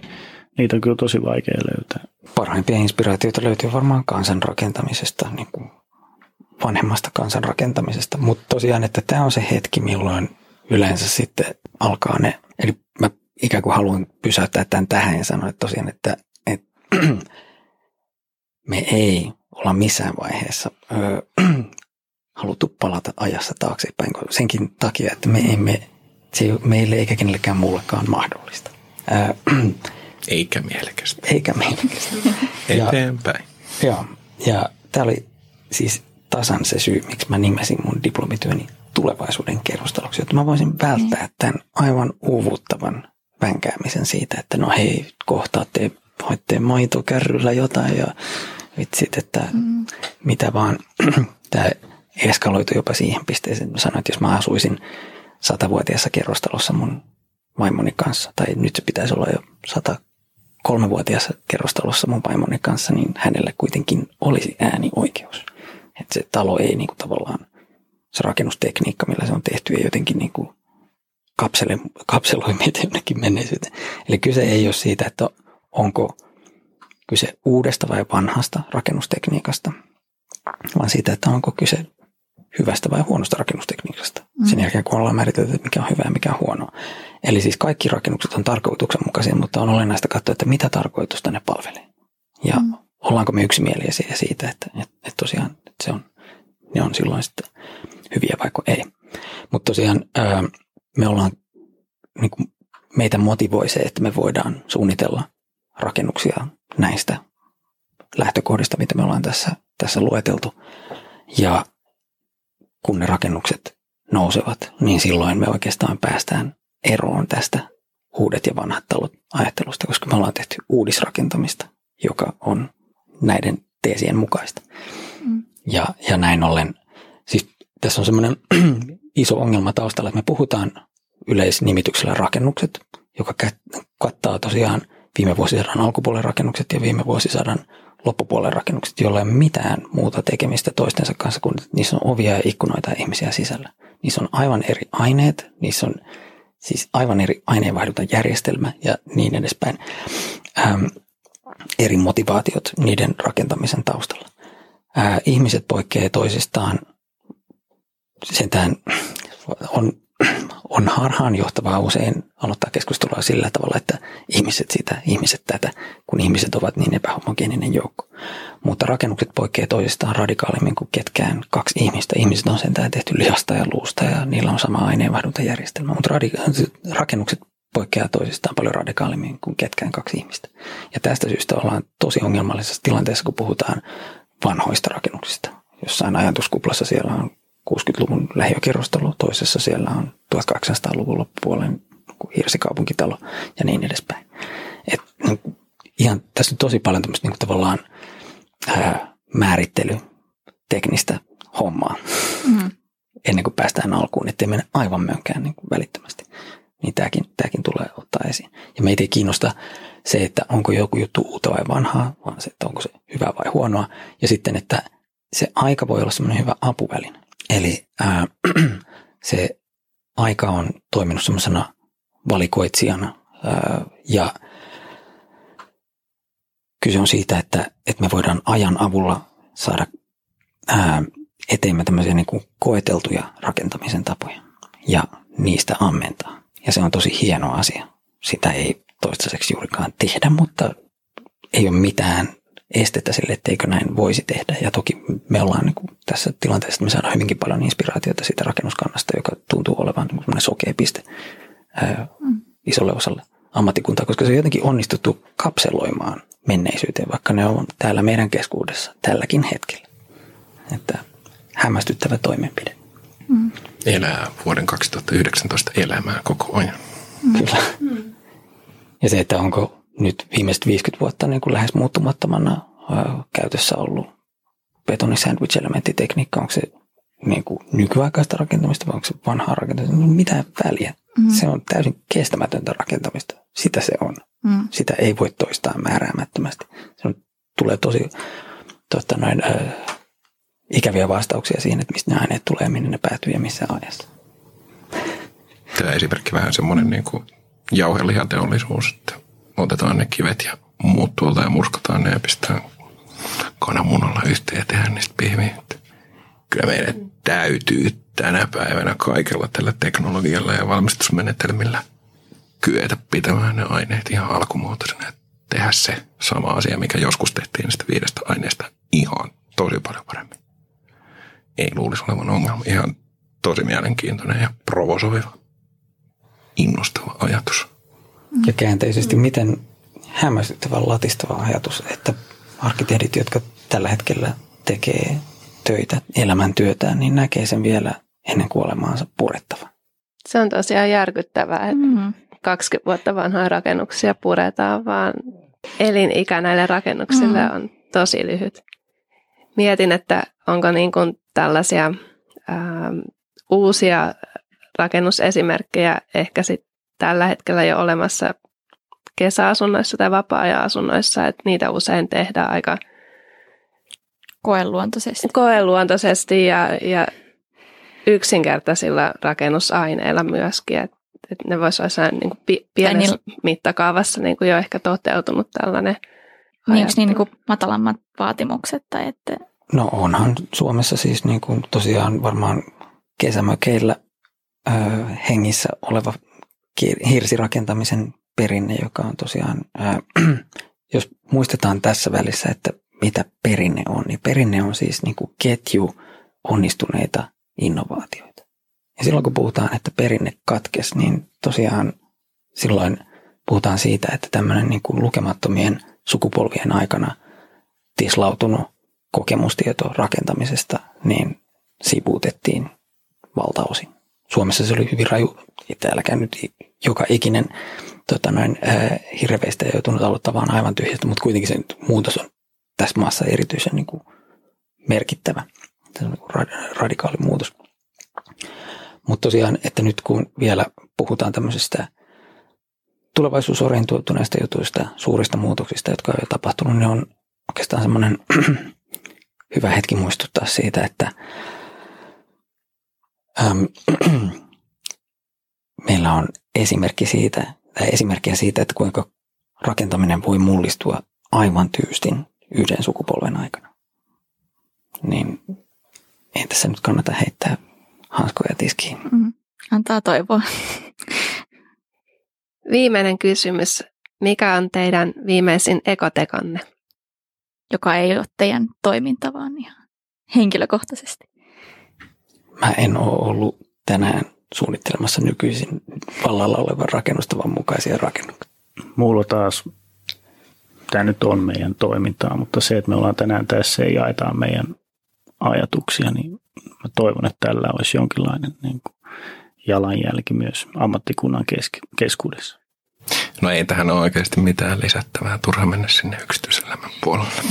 niitä on kyllä tosi vaikea löytää. Parhaimpia inspiraatioita löytyy varmaan kansan rakentamisesta, niin kuin vanhemmasta kansan rakentamisesta, mutta tosiaan, että tämä on se hetki, milloin yleensä sitten alkaa ne, eli mä ikään kuin haluan pysäyttää tämän tähän ja sanoa että tosiaan, että, että [clears throat] me ei olla missään vaiheessa öö, [clears throat] haluttu palata ajassa taaksepäin senkin takia, että me emme, se ei ole meille eikä kenellekään muullekaan mahdollista. Öö, [clears throat] eikä mielekästä. Eikä mielekästä. [laughs] Eteenpäin. Ja, joo, ja tämä oli siis tasan se syy, miksi mä nimesin mun diplomityöni tulevaisuuden kerrostaloksi, jotta mä voisin välttää mm. tämän aivan uuvuttavan vänkäämisen siitä, että no hei, kohta te hoitte maitokärryllä jotain ja vitsit, että mm. mitä vaan. [clears throat] Tämä eskaloitu jopa siihen pisteeseen, että sanoin, että jos mä asuisin satavuotiaassa kerrostalossa mun vaimoni kanssa, tai nyt se pitäisi olla jo 103-vuotiaassa kerrostalossa mun vaimoni kanssa, niin hänelle kuitenkin olisi äänioikeus. Että se talo ei niin kuin tavallaan, se rakennustekniikka, millä se on tehty, ei jotenkin niin kuin kapsele, kapseloi meitä [laughs] jonnekin menneisyyteen. Eli kyse ei ole siitä, että onko kyse uudesta vai vanhasta rakennustekniikasta, vaan siitä, että onko kyse hyvästä vai huonosta rakennustekniikasta. Mm. Sen jälkeen, kun ollaan määritelty, että mikä on hyvä ja mikä on huonoa. Eli siis kaikki rakennukset on tarkoituksenmukaisia, mutta on olennaista katsoa, että mitä tarkoitusta ne palvelee. Ja mm. ollaanko me yksimielisiä siitä, että, että, että tosiaan että se on, ne on silloin sitten hyviä vaikka ei. Mutta tosiaan me ollaan, niin kuin meitä motivoi se, että me voidaan suunnitella rakennuksia näistä lähtökohdista, mitä me ollaan tässä, tässä lueteltu. Ja kun ne rakennukset nousevat, niin silloin me oikeastaan päästään eroon tästä uudet ja vanhat talot ajattelusta, koska me ollaan tehty uudisrakentamista, joka on näiden teesien mukaista. Mm. Ja, ja näin ollen, tässä on semmoinen [clears throat] iso ongelma taustalla, että me puhutaan yleisnimityksellä rakennukset, joka kattaa tosiaan viime vuosisadan alkupuolen rakennukset ja viime vuosisadan loppupuolen rakennukset, joilla ei ole mitään muuta tekemistä toistensa kanssa kuin niissä on ovia ja ikkunoita ja ihmisiä sisällä. Niissä on aivan eri aineet, niissä on siis aivan eri järjestelmä ja niin edespäin. Ähm, eri motivaatiot niiden rakentamisen taustalla. Äh, ihmiset poikkeavat toisistaan. Sentään on on harhaanjohtavaa usein aloittaa keskustelua sillä tavalla, että ihmiset sitä, ihmiset tätä, kun ihmiset ovat niin epähomogeeninen joukko. Mutta rakennukset poikkeavat toisistaan radikaalimmin kuin ketkään kaksi ihmistä. Ihmiset on sentään tehty lihasta ja luusta ja niillä on sama aineenvaihduntajärjestelmä, mutta radika- rakennukset poikkeaa toisistaan paljon radikaalimmin kuin ketkään kaksi ihmistä. Ja tästä syystä ollaan tosi ongelmallisessa tilanteessa, kun puhutaan vanhoista rakennuksista. Jossain ajatuskuplassa siellä on 60-luvun lähiökerrostalo, toisessa siellä on 1800-luvun loppupuolen hirsikaupunkitalo ja niin edespäin. Et, niin, ihan, tässä on tosi paljon tämmöistä niin tavallaan ää, määrittely, teknistä hommaa mm. ennen kuin päästään alkuun, ettei mennä aivan mönkään niin kuin välittömästi. Niin tämäkin, tämäkin tulee ottaa esiin. Ja meitä ei kiinnosta se, että onko joku juttu uutta vai vanhaa, vaan se, että onko se hyvää vai huonoa. Ja sitten, että se aika voi olla semmoinen hyvä apuväline. Eli ää, [clears throat] se aika on toiminut semmoisena valikoitsijana ja kyse on siitä, että, että me voidaan ajan avulla saada ää, eteemme tämmöisiä niin kuin koeteltuja rakentamisen tapoja ja niistä ammentaa. Ja se on tosi hieno asia. Sitä ei toistaiseksi juurikaan tehdä, mutta ei ole mitään estettä sille, etteikö näin voisi tehdä. Ja toki me ollaan niin kuin tässä tilanteessa, että me saadaan hyvinkin paljon inspiraatiota siitä rakennuskannasta, joka tuntuu olevan niin sokea piste ää, mm. isolle osalle ammattikuntaa, koska se on jotenkin onnistuttu kapseloimaan menneisyyteen, vaikka ne on täällä meidän keskuudessa tälläkin hetkellä. Että hämmästyttävä toimenpide. Mm. Elää vuoden 2019 elämää koko ajan. Mm. Kyllä. Mm. Ja se, että onko nyt viimeiset 50 vuotta niin kuin lähes muuttumattomana käytössä ollut betoni sandwich elementtitekniikka, onko se niin kuin nykyaikaista rakentamista vai onko se vanhaa rakentamista, no mitään väliä. Mm. Se on täysin kestämätöntä rakentamista. Sitä se on. Mm. Sitä ei voi toistaa määräämättömästi. Se on, tulee tosi totta, noin, äh, ikäviä vastauksia siihen, että mistä ne aineet tulee, minne ne päätyy ja missä ajassa. Tämä esimerkki vähän semmoinen niin kuin jauhelihateollisuus, että otetaan ne kivet ja muut tuolta ja murskataan ne ja pistetään kananmunalla yhteen ja tehdään niistä pihviä. Kyllä meidän täytyy tänä päivänä kaikella tällä teknologialla ja valmistusmenetelmillä kyetä pitämään ne aineet ihan alkumuotoisena tehdä se sama asia, mikä joskus tehtiin niistä viidestä aineesta ihan tosi paljon paremmin. Ei luulisi olevan ongelma. Ihan tosi mielenkiintoinen ja provosoiva, innostava ajatus. Ja käänteisesti, miten hämmästyttävä latistava ajatus, että arkkitehdit, jotka tällä hetkellä tekee töitä, elämäntyötään, niin näkee sen vielä ennen kuolemaansa purettava. Se on tosiaan järkyttävää, että mm-hmm. 20 vuotta vanhoja rakennuksia puretaan, vaan elinikä näille rakennuksille mm-hmm. on tosi lyhyt. Mietin, että onko niin kuin tällaisia ää, uusia rakennusesimerkkejä ehkä sit tällä hetkellä jo olemassa kesäasunnoissa tai vapaa-ajan asunnoissa, että niitä usein tehdään aika koeluontoisesti. Koeluontoisesti ja, ja yksinkertaisilla rakennusaineilla myöskin, että et ne voisi olla niin kuin pienessä niin, mittakaavassa niin kuin jo ehkä toteutunut tällainen niin, onko niin, niin kuin matalammat vaatimukset? Tai että... No onhan Suomessa siis niin kuin tosiaan varmaan kesämökeillä ö, hengissä oleva hirsirakentamisen perinne, joka on tosiaan, ää, [clears throat] jos muistetaan tässä välissä, että mitä perinne on, niin perinne on siis niin kuin ketju onnistuneita innovaatioita. Ja silloin kun puhutaan, että perinne katkes, niin tosiaan silloin puhutaan siitä, että tämmöinen niin kuin lukemattomien sukupolvien aikana tislautunut kokemustieto rakentamisesta, niin sivuutettiin valtaosin. Suomessa se oli hyvin raju, täälläkään nyt joka ikinen tota noin, äh, hirveistä joutunut aloittamaan aivan tyhjästä, mutta kuitenkin se muutos on tässä maassa erityisen niin kuin merkittävä. Se on niin radikaali muutos. Mutta tosiaan, että nyt kun vielä puhutaan tämmöisestä tulevaisuusorientoituneista jutuista, suurista muutoksista, jotka on jo tapahtunut, niin on oikeastaan semmoinen [clears throat] hyvä hetki muistuttaa siitä, että äm, [clears throat] meillä on esimerkki siitä, tai esimerkkiä siitä, että kuinka rakentaminen voi mullistua aivan tyystin yhden sukupolven aikana. Niin ei tässä nyt kannata heittää hanskoja tiskiin. Mm, antaa toivoa. [laughs] Viimeinen kysymys. Mikä on teidän viimeisin ekotekanne? Joka ei ole teidän toiminta, vaan ihan henkilökohtaisesti. Mä en ole ollut tänään suunnittelemassa nykyisin vallalla olevan rakennustavan mukaisia rakennuksia. Mulla taas, tämä nyt on meidän toimintaa, mutta se, että me ollaan tänään tässä ja jaetaan meidän ajatuksia, niin mä toivon, että tällä olisi jonkinlainen niin kuin jalanjälki myös ammattikunnan kesk- keskuudessa. No ei tähän ole oikeasti mitään lisättävää, turha mennä sinne yksityiselämän puolelle.